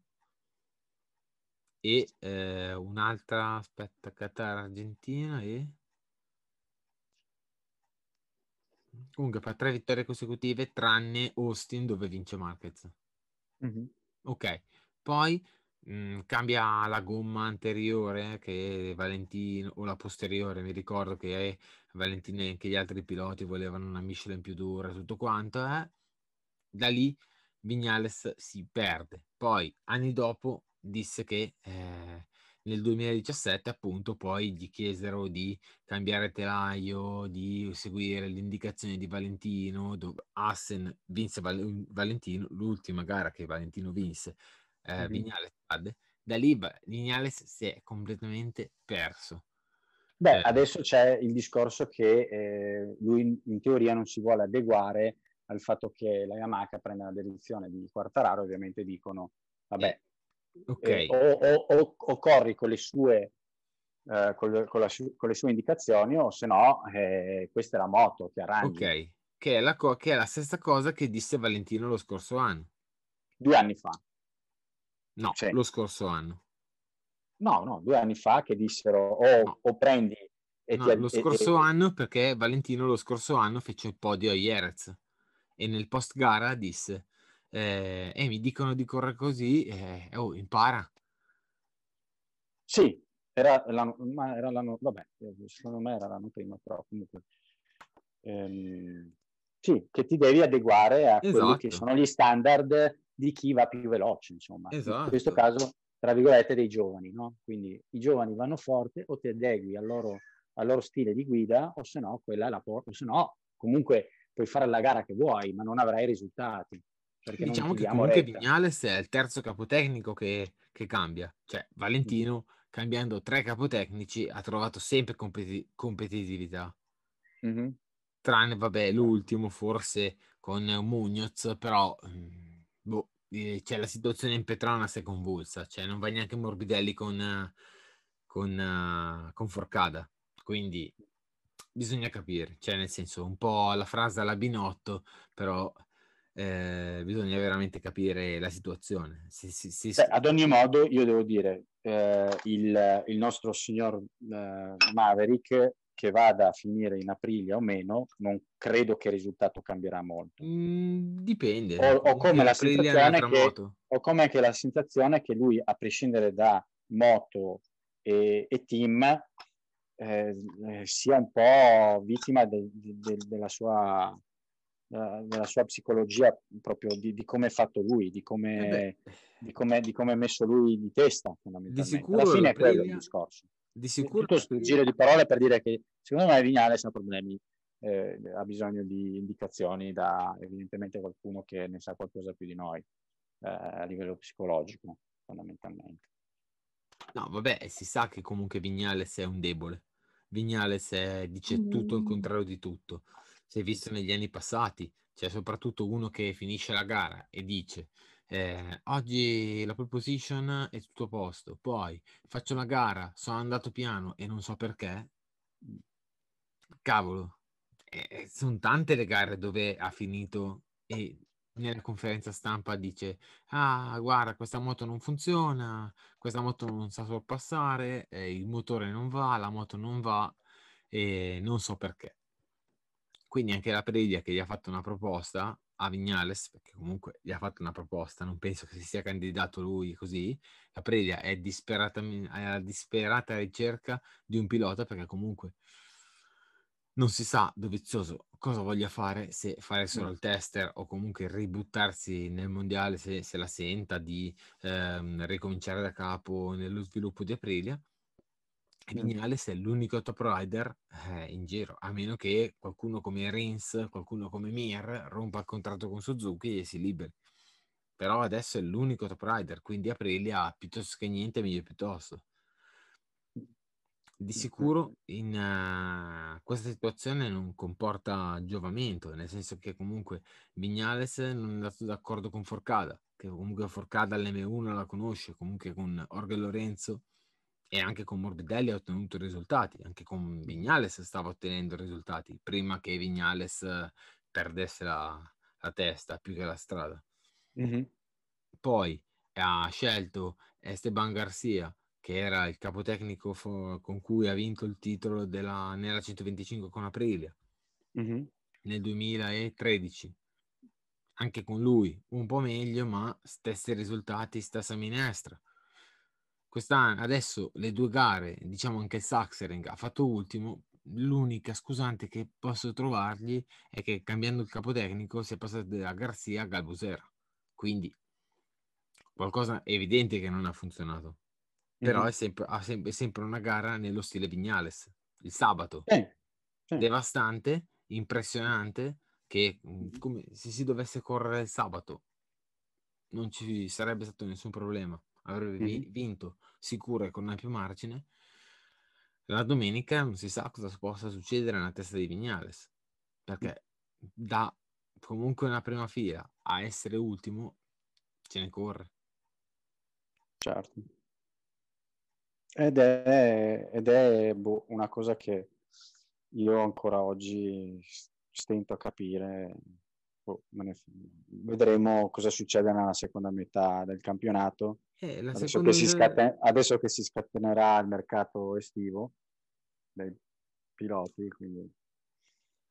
e eh, un'altra, aspetta, Qatar, Argentina e... Comunque fa tre vittorie consecutive tranne Austin dove vince Marquez. Mm-hmm. Ok, poi mh, mm, cambia la gomma anteriore che Valentino o la posteriore, mi ricordo che Valentino e anche gli altri piloti volevano una Michelin più dura, tutto quanto, eh? da lì Vignales si perde. Poi anni dopo disse che eh, nel 2017 appunto poi gli chiesero di cambiare telaio, di seguire le indicazioni di Valentino, dove Assen vinse Val- Valentino, l'ultima gara che Valentino vinse, eh, mm-hmm. Vignales cadde, da lì Vignales si è completamente perso. Beh, eh. adesso c'è il discorso che eh, lui in, teoria non si vuole adeguare al fatto che la Yamaha prenda la direzione di Quartararo, ovviamente dicono, vabbè, eh, okay. o, o, o, o, corri con le sue, eh, con, con, la, con, le sue indicazioni o se no eh, questa è la moto che arrangi. Ok, che è, la co- che è la stessa cosa che disse Valentino lo scorso anno. Due anni fa. No, cioè, lo scorso anno. No, no, due anni fa che dissero o, no. o prendi e no, ti... lo scorso e, anno perché Valentino lo scorso anno fece il podio a Jerez e nel post gara disse eh, e mi dicono di correre così, eh, oh, impara. Sì, era l'anno, ma era l'anno, vabbè, secondo me era l'anno prima, però comunque. Ehm, sì, che ti devi adeguare a esatto. quelli che esatto. sono gli standard di chi va più veloce, insomma. Esatto. In questo caso, tra virgolette, dei giovani, no? Quindi i giovani vanno forte o ti adegui al loro, al loro stile di guida o se no quella è la porta, o se no comunque puoi fare la gara che vuoi, ma non avrai risultati. Diciamo che comunque retta. Vignales è il terzo capotecnico che, che cambia, cioè Valentino cambiando tre capotecnici ha trovato sempre competi- competitività. Mm-hmm. Tranne, vabbè, l'ultimo forse con Munoz, però mm, boh, eh, cioè, la situazione in Petronas è convulsa, cioè non va neanche Morbidelli con, con, con Forcada, quindi bisogna capire, cioè nel senso un po' la frase alla Binotto, però eh, bisogna veramente capire la situazione. Si, si, si... Beh, ad ogni modo, io devo dire, eh, il, il, nostro signor eh, Maverick, che vada a finire in aprile o meno, non credo che il risultato cambierà molto. Mm, dipende. O, o, come la sensazione che, o come che la sensazione che lui, a prescindere da moto e, e team, eh, eh, sia un po' vittima de, de, de, della sua della sua psicologia proprio di, di come è fatto lui, di come, eh di, come, di come è messo lui di testa fondamentalmente. Di sicuro Alla fine è quello il discorso. Di sicuro tutto questo giro di parole per dire che secondo me Vignales ha problemi, eh, ha bisogno di indicazioni da evidentemente qualcuno che ne sa qualcosa più di noi eh, a livello psicologico fondamentalmente. No, vabbè, si sa che comunque Vignales è un debole. Vignales è, dice mm. tutto il contrario di tutto si è visto negli anni passati, c'è soprattutto uno che finisce la gara e dice eh, oggi la pole è tutto a posto, poi faccio la gara, sono andato piano e non so perché, cavolo, eh, sono tante le gare dove ha finito e nella conferenza stampa dice ah guarda questa moto non funziona questa moto non sa sorpassare eh, il motore non va la moto non va e non so perché. Quindi anche la Previa che gli ha fatto una proposta a Vignales, perché comunque gli ha fatto una proposta, non penso che si sia candidato lui così, la Previa è, è alla disperata ricerca di un pilota perché comunque non si sa Dovizioso cosa voglia fare, se fare solo il tester o comunque ributtarsi nel mondiale se, se la senta di ehm, ricominciare da capo nello sviluppo di Aprilia. Vignales è l'unico top rider eh, in giro, a meno che qualcuno come Rins, qualcuno come Mir rompa il contratto con Suzuki e si liberi. Però adesso è l'unico top rider, quindi Aprilia piuttosto che niente, meglio piuttosto. Di sicuro in uh, questa situazione non comporta giovamento, nel senso che comunque Vignales non è andato d'accordo con Forcada, che comunque Forcada l'M1 la conosce, comunque con Orge Lorenzo e anche con Morbidelli ha ottenuto risultati, anche con Vignales stava ottenendo risultati prima che Vignales perdesse la, la testa più che la strada. Mm-hmm. Poi ha scelto Esteban Garcia, che era il capotecnico fo- con cui ha vinto il titolo della, nella 125 con Aprilia mm-hmm. nel 2013. Anche con lui un po' meglio, ma stessi risultati, stessa minestra quest'anno, adesso le due gare, diciamo anche il Saxering ha fatto ultimo, l'unica scusante che posso trovargli è che cambiando il capotecnico si è passato da Garcia a Galbusera. Quindi qualcosa è evidente che non ha funzionato. Però mm-hmm. è, sempre, è, sempre, una gara nello stile Vignales. Il sabato. Eh, eh. Devastante, impressionante, che mm, come se si dovesse correre il sabato non ci sarebbe stato nessun problema avrebbe mm-hmm. vinto sicuro e con ampio margine. La domenica non si sa cosa possa succedere nella testa di Vignales, perché da comunque una prima fila a essere ultimo ce ne corre. Certo. Ed è, ed è boh, una cosa che io ancora oggi stento a capire. Boh, vedremo cosa succede nella seconda metà del campionato eh, adesso, che scaten- adesso, che si scatenerà il mercato estivo dei piloti, quindi...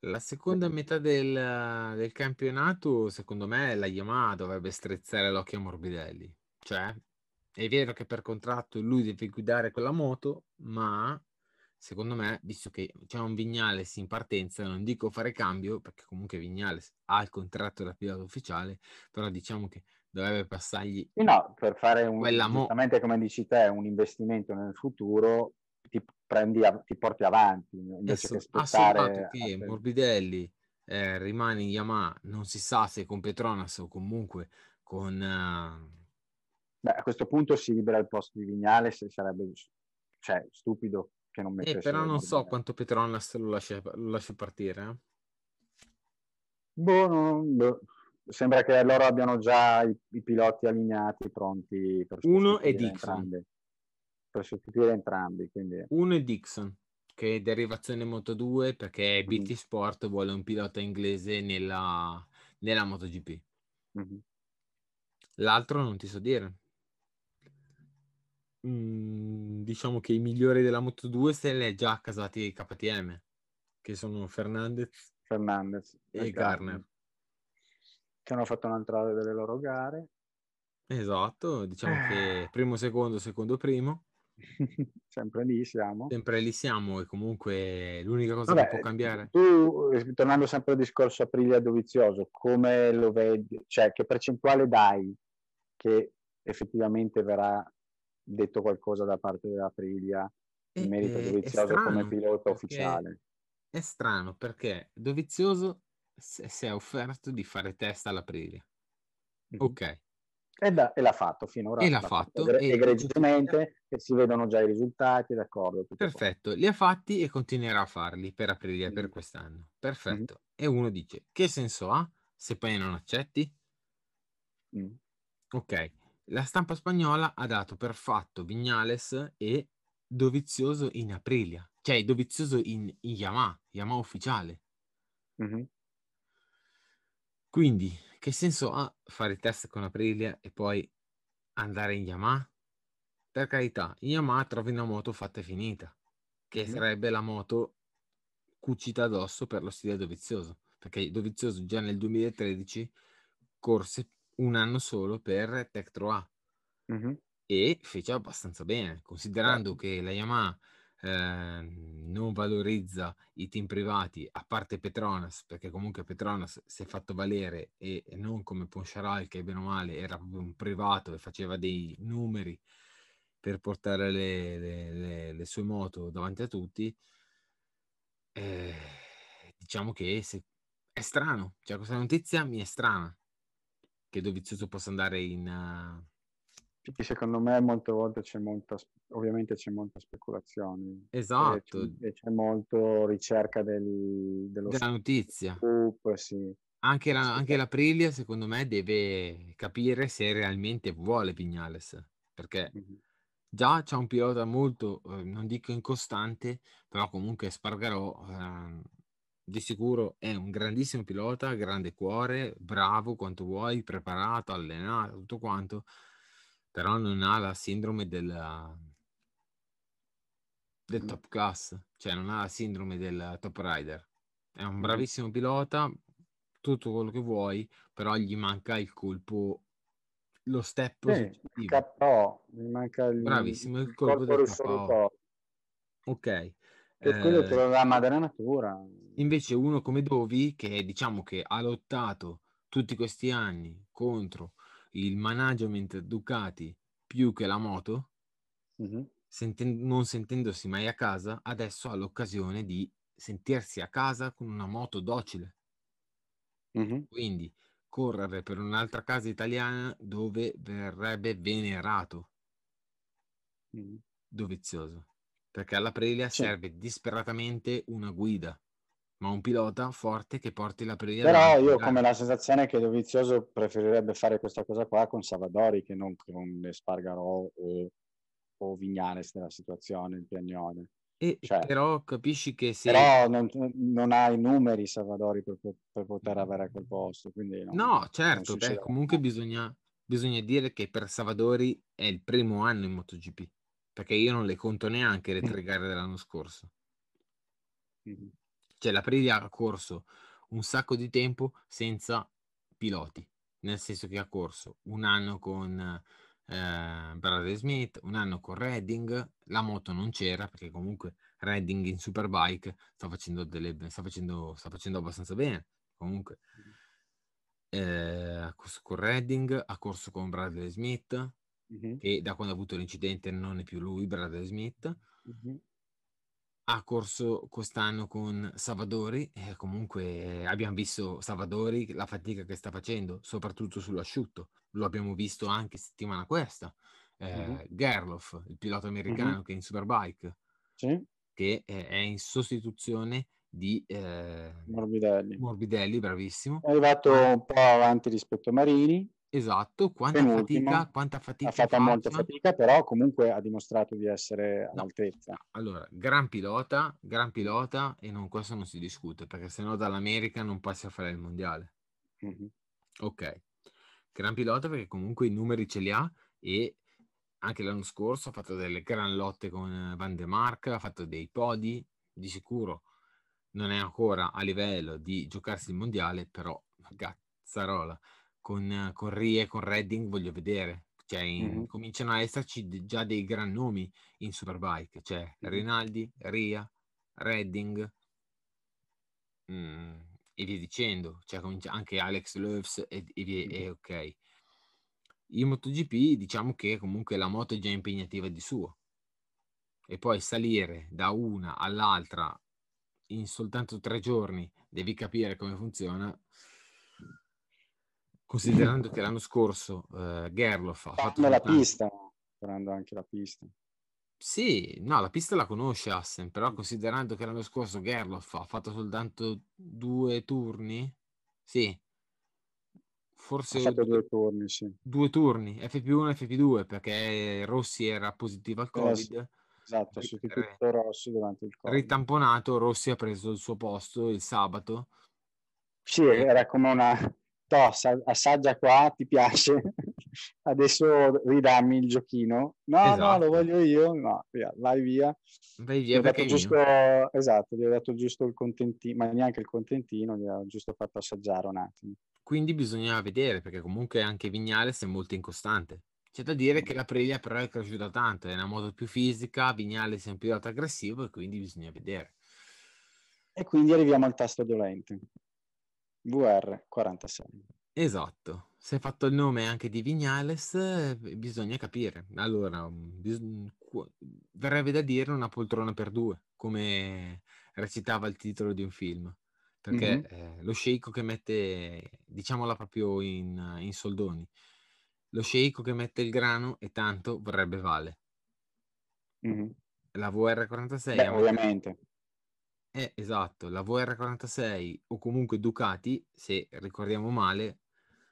La seconda metà del, del, campionato, secondo me, la Yamaha dovrebbe strizzare l'occhio a Morbidelli. Cioè, è vero che per contratto lui deve guidare quella moto, ma secondo me, visto che c'è un Vignales in partenza, non dico fare cambio, perché comunque Vignales ha il contratto da pilota ufficiale, però diciamo che dovrebbe passargli no, per fare un, giustamente come dici te, un investimento nel futuro ti, prendi, ti porti avanti invece che aspettare che Morbidelli eh, rimane in Yamaha non si sa se con Petronas o comunque con uh... Beh, a questo punto si libera il posto di Vignale se sarebbe cioè, stupido che non mettesse eh, però non so quanto Petronas lo lascia, lo lascia partire eh? boh, no, boh sembra che loro abbiano già i, i piloti allineati pronti per uno è Dixon. entrambi, per sostituire entrambi quindi... uno è Dixon che è derivazione Moto 2 perché BT mm-hmm. Sport vuole un pilota inglese nella, nella MotoGP. Mm-hmm. l'altro non ti so dire. Mm, diciamo che i migliori della Moto 2 se li è già casati KTM che sono Fernandez, Fernandez e Garner che hanno fatto un'altra delle loro gare. Esatto, diciamo che eh. primo, secondo, secondo, primo. Sempre lì siamo. Sempre lì siamo e comunque l'unica cosa Vabbè, che può cambiare. Tu, eh, tornando sempre al discorso Aprilia Dovizioso, come lo vedi? Cioè, che percentuale dai che effettivamente verrà detto qualcosa da parte dell'Aprilia in merito a Dovizioso come pilota ufficiale? È strano perché Dovizioso si è offerto di fare test all'Aprilia. Mm-hmm. Ok. E, da, e, l'ha fatto finora. E l'ha fatto. fatto e, egregiamente, e si vedono già i risultati, d'accordo. Perfetto, qua. li ha fatti e continuerà a farli per Aprilia mm per quest'anno. Perfetto. Mm E uno dice, che senso ha se poi non accetti? Mm. Ok, la stampa spagnola ha dato per fatto Vignales e Dovizioso in Aprilia, cioè Dovizioso in, in Yamaha, Yamaha ufficiale. Mm-hmm. Quindi, che senso ha fare i test con Aprilia e poi andare in Yamaha? Per carità, in Yamaha trovi una moto fatta e finita, che Mhm. sarebbe la moto cucita addosso per lo stile Dovizioso, perché Dovizioso già nel 2013 corse un anno solo per Tektro A Mhm. e fece abbastanza bene, considerando Certo. che la Yamaha ehm, non valorizza i team privati, a parte Petronas, perché comunque Petronas si è fatto valere e non come Poncharal che bene o male era un privato e faceva dei numeri per portare le, le- le- le sue moto davanti a tutti, eh, diciamo che se- è strano, cioè questa notizia mi è strana che Dovizioso possa andare in... eh, Sì, secondo me molte volte c'è molta, ovviamente c'è molta speculazione e Esatto, c'è, e c'è molto ricerca del, dello della notizia. scoop, sì. Anche la, anche l'Aprilia, secondo me, deve capire se realmente vuole Vignales, perché Mhm. già c'è un pilota molto, eh, non dico incostante, però comunque Spargarò ehm, di sicuro è un grandissimo pilota, grande cuore, bravo quanto vuoi, preparato, allenato, tutto quanto, però non ha la sindrome della, del Mm. top class, cioè non ha la sindrome del top rider. È un Mhm. bravissimo pilota, tutto quello che vuoi, però gli manca il colpo, lo step Sì, successivo. KO, mi manca il, Bravissimo, il il colpo colpo del risolutore, Ok. che è quello Eh, che lo dà madre natura. invece uno come Dovi, che diciamo che ha lottato tutti questi anni contro il management Ducati più che la moto, Mhm. senten- non sentendosi mai a casa, adesso ha l'occasione di sentirsi a casa con una moto docile. Mhm. Quindi correre per un'altra casa italiana dove verrebbe venerato Mhm. Dovizioso. Perché alla Aprilia Sì. serve disperatamente una guida, ma un pilota forte che porti l'Aprilia Però davanti io come la sensazione che Dovizioso preferirebbe fare questa cosa qua con Savadori che non con Espargarò o, o Vignales nella situazione, il Piagnone. E Cioè, però capisci che se... Però non, non ha i numeri Savadori per, per poter avere quel posto. Quindi non- No, certo, beh, comunque bisogna, bisogna dire che per Savadori è il primo anno in MotoGP, perché io non le conto neanche le tre gare dell'anno scorso. Mhm. Cioè l'Aprilia ha corso un sacco di tempo senza piloti, nel senso che ha corso un anno con eh, Bradley Smith, un anno con Redding, la moto non c'era perché comunque Redding in Superbike sta facendo, delle, sta facendo, sta facendo abbastanza bene, comunque eh, ha corso con Redding, ha corso con Bradley Smith, Mhm. che da quando ha avuto l'incidente non è più lui, Bradley Smith, Mhm. Ha corso quest'anno con Savadori e comunque abbiamo visto Savadori la fatica che sta facendo soprattutto sull'asciutto. Lo abbiamo visto anche settimana questa eh, Mhm. Gerloff il pilota americano che è in Superbike Sì, che eh, è in sostituzione di eh, Morbidelli. Morbidelli bravissimo. È arrivato un po' avanti rispetto a Marini, esatto quanta penultimo. fatica quanta fatica ha fatto molta fatica, però comunque ha dimostrato di essere No. all'altezza. Allora, gran pilota, gran pilota e non, questo non si discute perché sennò dall'America non passi a fare il mondiale. Mhm. Ok, gran pilota perché comunque i numeri ce li ha e anche l'anno scorso ha fatto delle gran lotte con eh, Van der Mark, ha fatto dei podi, di sicuro non è ancora a livello di giocarsi il mondiale, però cazzarola, con, con Rie e con Redding voglio vedere, cioè in- Mhm. cominciano a esserci de- già dei gran nomi in Superbike, cioè. Rinaldi, Ria, Redding mm, e via dicendo, cioè comincia anche Alex Loves e, e via- e ok. In MotoGP diciamo che comunque la moto è già impegnativa di suo e poi salire da una all'altra in soltanto tre giorni devi capire come funziona considerando che l'anno scorso eh, Gerloff ha fatto la pista, faranno anche la pista. Sì, no, la pista la conosce Assen, però considerando che l'anno scorso Gerloff ha fatto soltanto due turni, sì, forse Ha fatto due, turni, sì. due turni, FP1 e FP2, perché Rossi era positivo al Eh, Covid, Esatto, ha Ri- sostituito Rossi durante il Covid. ritamponato, Rossi ha preso il suo posto il sabato, Sì, era come una, to, assaggia qua, ti piace, adesso ridammi il giochino. No, esatto. no, lo esatto. voglio io, no, via, vai via. Vai via perché giusto, esatto, gli ho dato giusto il contentino, ma neanche il contentino, gli ho giusto fatto assaggiare un attimo. Quindi bisogna vedere, perché comunque anche Vignales è molto incostante. C'è da dire che la Priglia però è cresciuta tanto, è una moto più fisica, Vignales è un pilota aggressivo e quindi bisogna vedere. E quindi arriviamo al tasto dolente. VR46. Esatto. Se hai fatto il nome anche di Vignales, bisogna capire. Allora, bis- verrebbe da dire una poltrona per due, come recitava il titolo di un film. Perché mm-hmm. eh, lo sceicco che mette, diciamola proprio in, in soldoni, lo sceicco che mette il grano e tanto vorrebbe vale. Mm-hmm. La VR46 Beh, ovviamente. Eh, esatto, la VR46 o comunque Ducati, se ricordiamo male,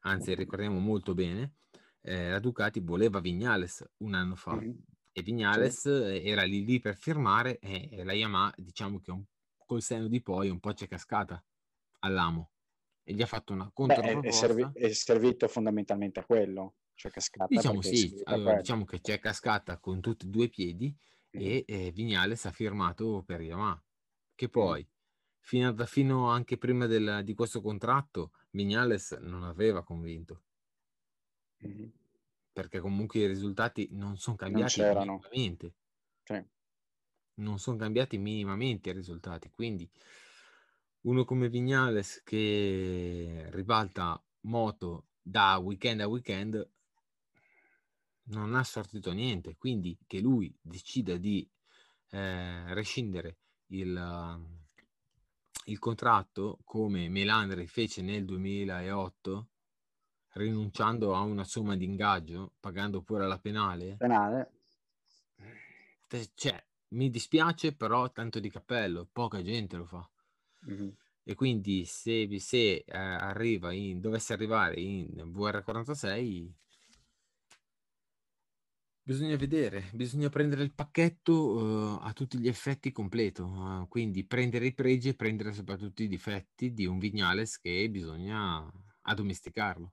anzi ricordiamo molto bene, eh, la Ducati voleva Vignales un anno fa mm-hmm. e Vignales sì. era lì lì per firmare e, la Yamaha diciamo che un, col seno di poi un po' c'è cascata all'amo e gli ha fatto una controproposta. È, servi- è servito fondamentalmente a quello, cioè cascata. Diciamo sì, allora, diciamo che c'è cascata con tutti e due i piedi mm-hmm. e eh, Vignales ha firmato per Yamaha che poi, fino, a, fino anche prima del, di questo contratto, Vignales non aveva convinto. Mm-hmm. Perché comunque i risultati non sono cambiati non minimamente. Sì. Non sono cambiati minimamente i risultati. Quindi uno come Vignales che ribalta moto da weekend a weekend non ha sortito niente. Quindi che lui decida di eh, rescindere il, il contratto come Melandri fece nel 2008 rinunciando a una somma di ingaggio pagando pure la penale? Penale. Cioè mi dispiace però tanto di cappello poca gente lo fa. Mm-hmm. e quindi se, se eh, arriva in, dovesse arrivare in VR46 Bisogna vedere, bisogna prendere il pacchetto uh, a tutti gli effetti completo, uh, quindi prendere i pregi e prendere soprattutto i difetti di un Vignales che bisogna addomesticarlo.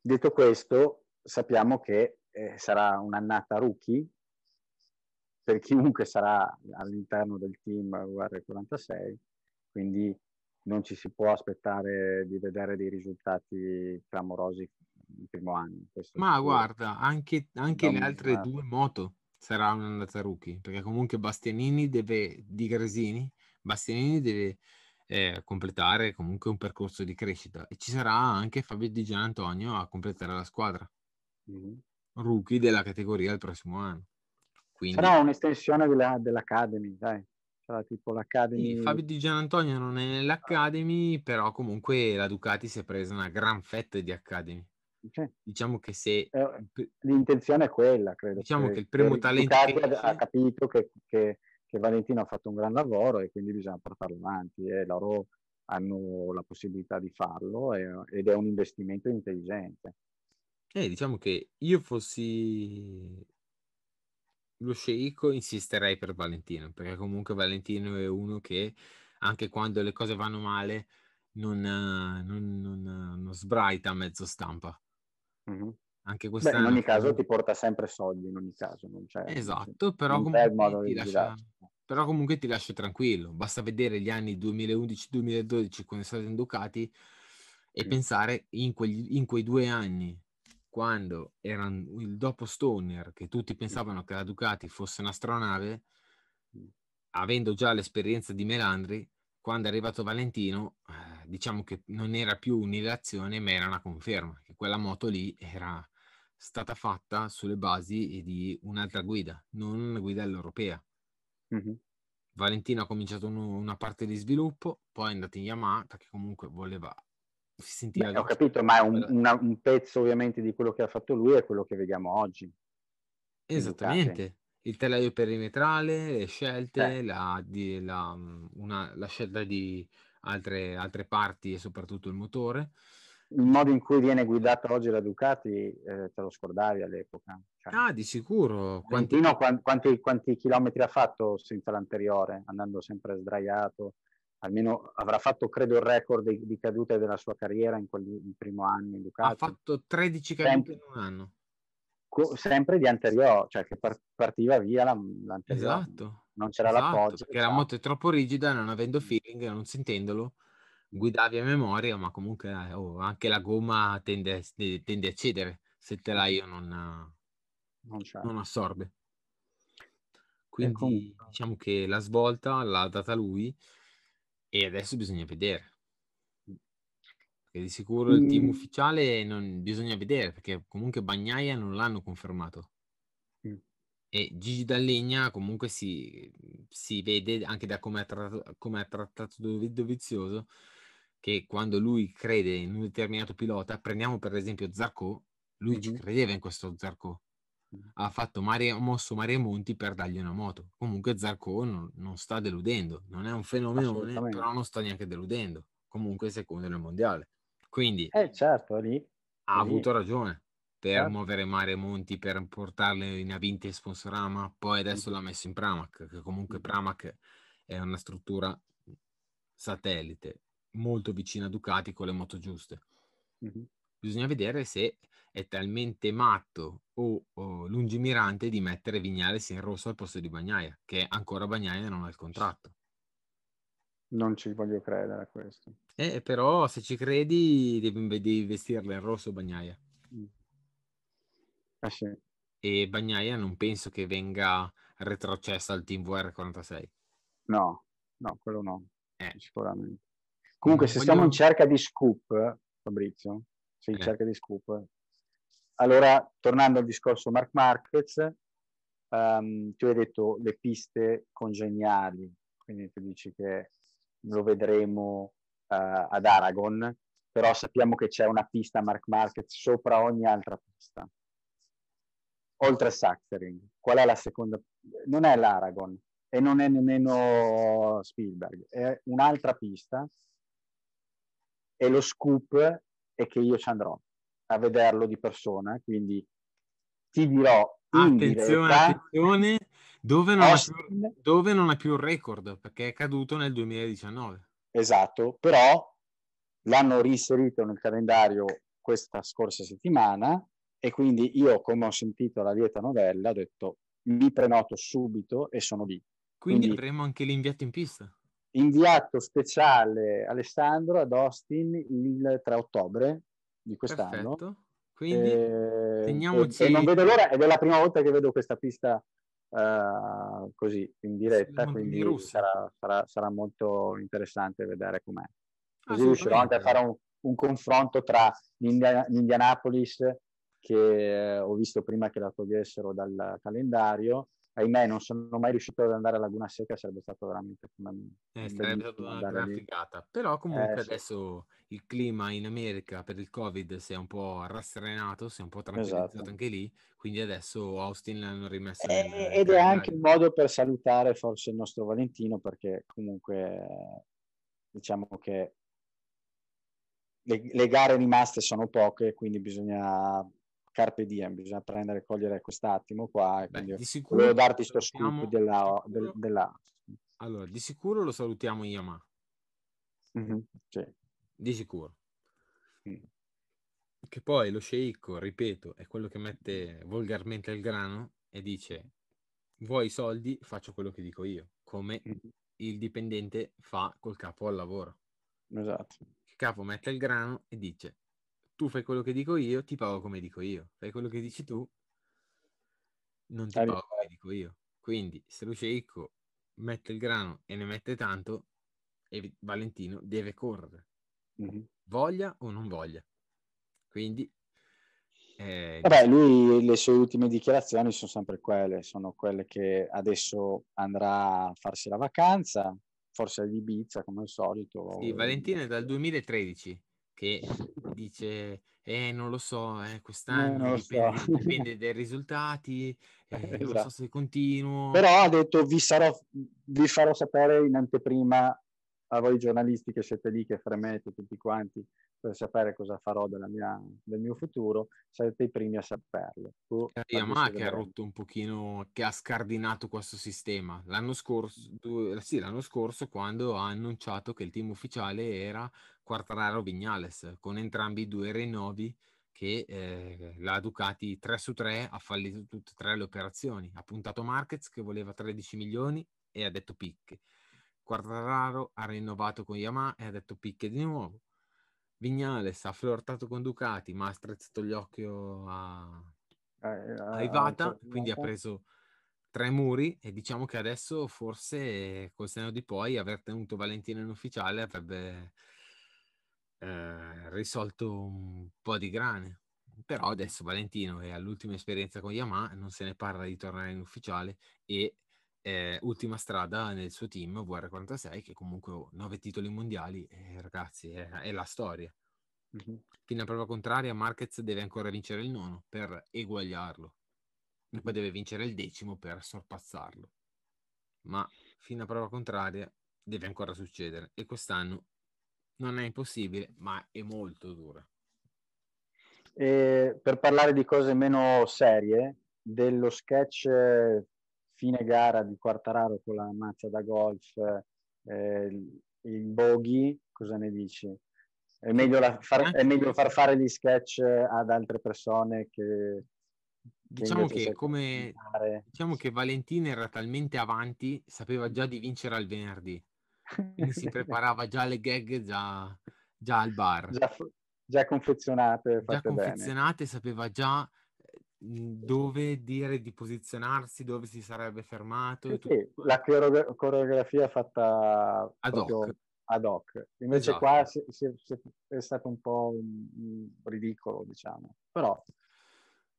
Detto questo, sappiamo che eh, sarà un'annata rookie per chiunque sarà all'interno del team UR46, quindi non ci si può aspettare di vedere dei risultati clamorosi il primo anno. Ma guarda, anche, anche le altre ma... due moto sarà un'andata rookie, perché comunque Bastianini deve, di Gresini, Bastianini deve eh, completare comunque un percorso di crescita e ci sarà anche Fabio Di Gian Antonio a completare la squadra. Mm-hmm. Rookie della categoria il prossimo anno. Quindi... Sarà un'estensione della, dell'Academy, dai. Sarà tipo l'Academy. Sì, Fabio Di Gian Antonio non è nell'Academy, però comunque la Ducati si è presa una gran fetta di Academy. Cioè, diciamo che se eh, l'intenzione è quella, credo. Diciamo che, che il primo talento che ha capito che, che, che, Valentino ha fatto un gran lavoro e quindi bisogna portarlo avanti e loro hanno la possibilità di farlo e, ed è un investimento intelligente. Eh, diciamo che io fossi lo sceicco insisterei per Valentino perché comunque Valentino è uno che anche quando le cose vanno male non, non, non, non sbraita a mezzo stampa Mm-hmm. Anche Beh, in ogni caso ti porta sempre soldi, in ogni caso. Non c'è, esatto, però comunque, ti lascia, però comunque ti lascia tranquillo. Basta vedere gli anni 2011-2012 quando è stato in Ducati e mm. pensare in, quegli, in quei due anni quando erano il dopo Stoner, che tutti pensavano che la Ducati fosse un'astronave, avendo già l'esperienza di Melandri, quando è arrivato Valentino, eh, diciamo che non era più un'ilazione, ma era una conferma, che quella moto lì era stata fatta sulle basi di un'altra guida, non una guida europea. Mm-hmm. Valentino ha cominciato uno, una parte di sviluppo, poi è andato in Yamaha perché comunque voleva si sentiva... Beh, ho capito, ma è un, una, un, pezzo ovviamente di quello che ha fatto lui è quello che vediamo oggi. Esattamente il telaio perimetrale, le scelte, eh. la, di, la, una, la, scelta di altre, altre, parti e soprattutto il motore. Il modo in cui viene guidata oggi la Ducati eh, te lo scordavi all'epoca. Cioè, ah, di sicuro. Quanti... quanti, quanti, quanti, chilometri ha fatto senza l'anteriore, andando sempre sdraiato, almeno avrà fatto credo il record di, di cadute della sua carriera in quel in primo anno in Ducati. Ha fatto 13 cadute sempre, in un anno. Co- sempre di anteriore, cioè che par- partiva via la, l'anteriore. Esatto. Non c'era esatto, l'appoggio. Perché la moto è troppo rigida, non avendo feeling, non sentendolo, guidavi a memoria, ma comunque eh, oh, anche la gomma tende, tende, a cedere se il telaio non, non, non assorbe. Quindi diciamo che la svolta l'ha data lui e adesso bisogna vedere. Perché di sicuro il team ufficiale non bisogna vedere perché comunque Bagnaia non l'hanno confermato. Mm. E Gigi Dallegna comunque si, si vede anche da come ha trattato, come ha trattato Dovizioso che quando lui crede in un determinato pilota, prendiamo per esempio Zarco, lui mm-hmm. ci credeva in questo Zarco ha fatto mare, mosso Mario Monti per dargli una moto. Comunque Zarco non, non sta deludendo, non è un fenomeno, però non sta neanche deludendo. Comunque secondo nel mondiale. Quindi eh, certo, lì, ha lì. avuto ragione per certo. muovere Mare Monti, per portarle in Avinti e Sponsorama, poi adesso l'ha messo in Pramac, che comunque Pramac è una struttura satellite molto vicina a Ducati con le moto giuste. Mm-hmm. Bisogna vedere se è talmente matto o, o, lungimirante di mettere Vignales in rosso al posto di Bagnaia, che ancora Bagnaia non ha il contratto. Non ci voglio credere a questo. Eh, però se ci credi devi, devi vestirla in rosso Bagnaia. Mm. Eh sì. E Bagnaia non penso che venga retrocessa al team VR46. No, no, quello no, eh. sicuramente. Comunque, se voglio... stiamo in cerca di scoop, Fabrizio, sei in eh. cerca di scoop, allora, tornando al discorso Mark Marquez, um, tu hai detto le piste congeniali, quindi tu dici che lo vedremo uh, ad Aragon, però sappiamo che c'è una pista Mark Marquez sopra ogni altra pista. Oltre a Sachsenring, qual è la seconda? Non è l'Aragon e non è nemmeno Spielberg, è un'altra pista e lo scoop è che io ci andrò a vederlo di persona, quindi ti dirò attenzione, attenzione dove non, più, dove non, ha più, un record perché è caduto nel 2019 esatto però l'hanno riserito nel calendario questa scorsa settimana e quindi io come ho sentito la lieta novella ho detto mi prenoto subito e sono lì quindi, quindi avremo anche l'inviato in pista inviato speciale Alessandro ad Austin il 3 ottobre di quest'anno. Perfetto. Quindi eh, teniamoci... E, e, non vedo l'ora, ed è la prima volta che vedo questa pista uh, così in diretta, quindi sarà, sarà, sarà, molto interessante vedere com'è. Così riuscirò anche a fare un, un confronto tra l'Indianapolis che eh, ho visto prima che la togliessero dal calendario ahimè non sono mai riuscito ad andare a Laguna Seca sarebbe stato veramente eh, sarebbe stata una gran figata però comunque eh, adesso sì. il clima in America per il covid si è un po' rasserenato si è un po' tranquillizzato esatto. anche lì quindi adesso Austin l'hanno rimessa eh, ed è anche un modo per salutare forse il nostro Valentino perché comunque diciamo che le, le gare rimaste sono poche quindi bisogna carpe diem, bisogna prendere e cogliere quest'attimo qua. E Beh, di sicuro volevo darti sto scoop della, del, della... Allora, di sicuro lo salutiamo Yamaha. Mm-hmm, sì. Di sicuro. Mm. Che poi lo sceicco, ripeto, è quello che mette volgarmente il grano e dice vuoi i soldi, faccio quello che dico io, come mm-hmm. il dipendente fa col capo al lavoro. Esatto. Il capo mette il grano e dice tu fai quello che dico io, ti pago come dico io. Fai quello che dici tu, non ti pago come dico io. Quindi, se lo sceicco mette il grano e ne mette tanto, e Valentino deve correre. Mm-hmm. Voglia o non voglia. Quindi... Eh, Vabbè, lui le sue ultime dichiarazioni sono sempre quelle, sono quelle che adesso andrà a farsi la vacanza, forse ad Ibiza come al solito. Sì, Valentino è dal 2013 che dice eh non lo so, eh, quest'anno eh, dipende, so. dipende, dai risultati, eh, esatto. non so esatto. se continuo. Però ha detto vi, sarò, vi farò sapere in anteprima a voi giornalisti che siete lì, che fremete tutti quanti per sapere cosa farò mia, del mio futuro, sarete i primi a saperlo. Tu, Yamaha che ha rotto un pochino, che ha scardinato questo sistema. L'anno scorso, sì, l'anno scorso quando ha annunciato che il team ufficiale era Quartararo Vignales, con entrambi i due rinnovi che eh, la Ducati 3 su 3 ha fallito tutte e tre le operazioni. Ha puntato Marquez che voleva 13 milioni e ha detto picche. Quartararo ha rinnovato con Yamaha e ha detto picche di nuovo. Vignales ha flirtato con Ducati, ma ha strizzato gli occhi a, eh, a Ivata, quindi ha preso tre muri e diciamo che adesso forse col seno di poi aver tenuto Valentino in ufficiale avrebbe eh, risolto un po' di grane. Però adesso Valentino è all'ultima esperienza con Yamaha, non se ne parla di tornare in ufficiale e eh, ultima strada nel suo team VR46 che comunque ha nove titoli mondiali e ragazzi è, è la storia. Mm-hmm. fino a prova contraria Marquez deve ancora vincere il nono per eguagliarlo. E poi deve vincere il decimo per sorpassarlo. Ma fino a prova contraria deve ancora succedere. E quest'anno non è impossibile ma è molto dura. E per parlare di cose meno serie dello sketch fine gara di Quartararo con la mazza da golf, eh, il bogey, cosa ne dici? È meglio, far, è meglio, far, fare gli sketch ad altre persone che... Diciamo che, come, diciamo che Valentina era talmente avanti, sapeva già di vincere al venerdì. Quindi si preparava già le gag già, già al bar. Già, già confezionate. Già confezionate, bene. sapeva già dove dire di posizionarsi, dove si sarebbe fermato. Sì, sì. La coreografia fatta ad hoc. Ad hoc. Invece esatto. qua si, si, si, è stato un po' ridicolo, diciamo. Però...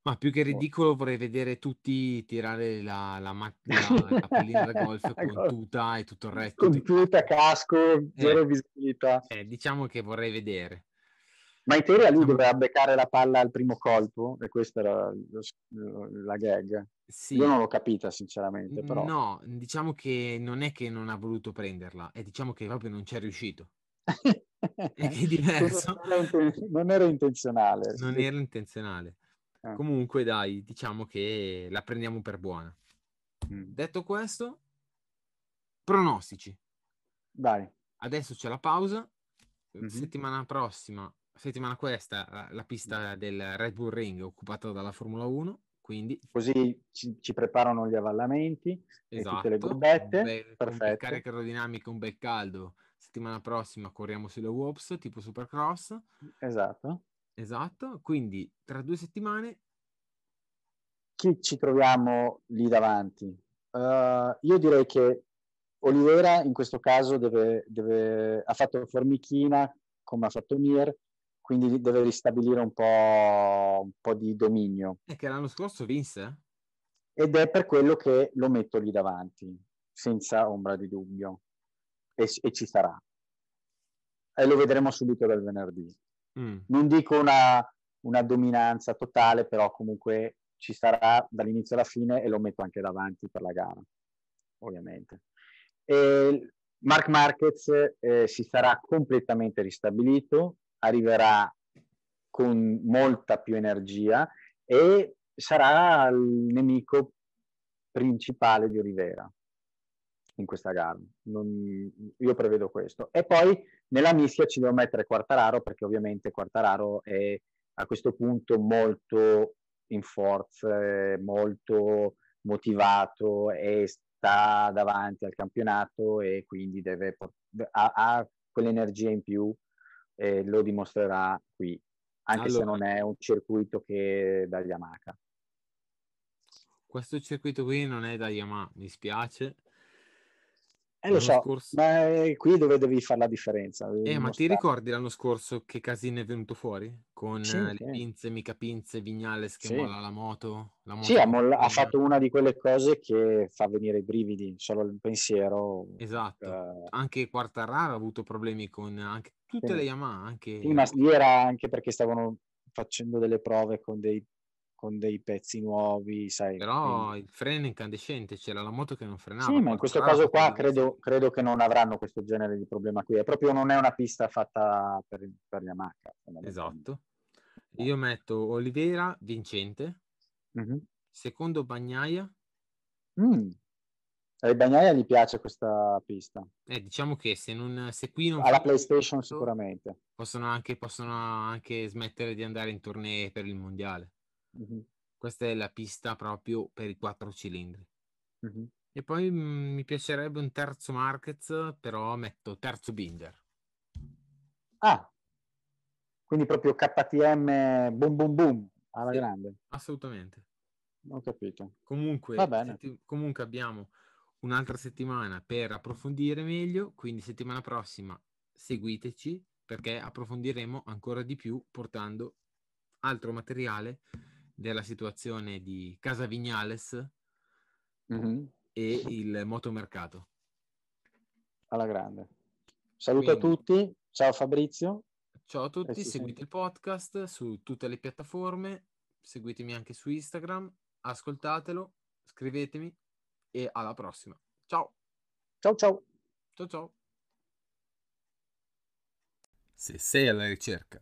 Ma più che ridicolo vorrei vedere tutti tirare la, la, la, la pallina da golf con tuta e tutto il resto. Con tuta, casco, zero eh, visibilità. Eh, diciamo che vorrei vedere. Ma in teoria lui doveva beccare la palla al primo colpo e questa era lo, la gag. Sì. Io non l'ho capita sinceramente, però. No, diciamo che non è che non ha voluto prenderla, è diciamo che proprio non ci è riuscito. è che è diverso. Non era, intenzionale. Non era intenzionale. Eh. Comunque dai, diciamo che la prendiamo per buona. Mm. Detto questo, pronostici. Dai. Adesso c'è la pausa. Mm-hmm. Settimana prossima settimana questa la, la pista del Red Bull Ring occupata dalla Formula 1, quindi... Così ci, ci preparano gli avvallamenti esatto, tutte le gobbette. Bel, Perfetto. carica aerodinamica, un bel caldo. Settimana prossima corriamo sulle WOPS, tipo Supercross. Esatto. Esatto, quindi tra due settimane... Chi ci troviamo lì davanti? Uh, io direi che Olivera in questo caso deve, deve, ha fatto formichina come ha fatto Mir quindi deve ristabilire un po', un po', di dominio. E che l'anno scorso vinse? Ed è per quello che lo metto lì davanti, senza ombra di dubbio. E, e ci sarà. E lo vedremo subito dal venerdì. Mm. Non dico una, una dominanza totale, però comunque ci sarà dall'inizio alla fine e lo metto anche davanti per la gara, ovviamente. E Mark Marquez eh, si sarà completamente ristabilito, arriverà con molta più energia e sarà il nemico principale di Olivera in questa gara. Non, io prevedo questo. E poi nella mischia ci devo mettere Quartararo perché ovviamente Quartararo è a questo punto molto in forza, molto motivato e sta davanti al campionato e quindi deve, ha, ha quell'energia in più e lo dimostrerà qui, anche allora, se non è un circuito che da Yamaha. Questo circuito qui non è da Yamaha, mi spiace. Eh, lo so, scorso... ma è qui dove devi fare la differenza. Eh, ma ti ricordi l'anno scorso che casino è venuto fuori? Con sì, le sì. pinze, mica pinze, Vignales che sì. molla la moto? La moto sì, ha, molla- ha, fatto una di quelle cose che fa venire i brividi, solo il pensiero. Esatto, uh... anche Quartararo ha avuto problemi con anche tutte le Yamaha. Anche... Sì, ma lì era anche perché stavano facendo delle prove con dei con dei pezzi nuovi, sai. Però quindi... il freno incandescente, c'era la moto che non frenava. Sì, ma in questo caso qua credo, credo, che non avranno questo genere di problema qui. È proprio non è una pista fatta per, per Yamaha. Esatto. Io metto Olivera vincente, mm-hmm. secondo Bagnaia. Mm. Ai Bagnaia gli piace questa pista. Eh, diciamo che se, non, se qui non... Alla PlayStation questo, sicuramente. Possono anche, possono anche smettere di andare in tournée per il mondiale. Mm-hmm. Questa è la pista proprio per i quattro cilindri. Mm-hmm. E poi mh, mm, mi piacerebbe un terzo Marquez, però metto terzo Binder. Ah, quindi proprio KTM boom boom boom alla sì, grande. Assolutamente. Ho capito. Comunque, setti- comunque abbiamo un'altra settimana per approfondire meglio, quindi settimana prossima seguiteci perché approfondiremo ancora di più portando altro materiale della situazione di Casa Vignales mm-hmm. e il motomercato. Alla grande. Saluto Quindi, a tutti, ciao Fabrizio. Ciao a tutti, seguite il podcast su tutte le piattaforme, seguitemi anche su Instagram, ascoltatelo, scrivetemi e alla prossima. Ciao. Ciao ciao. Ciao ciao. Se sei alla ricerca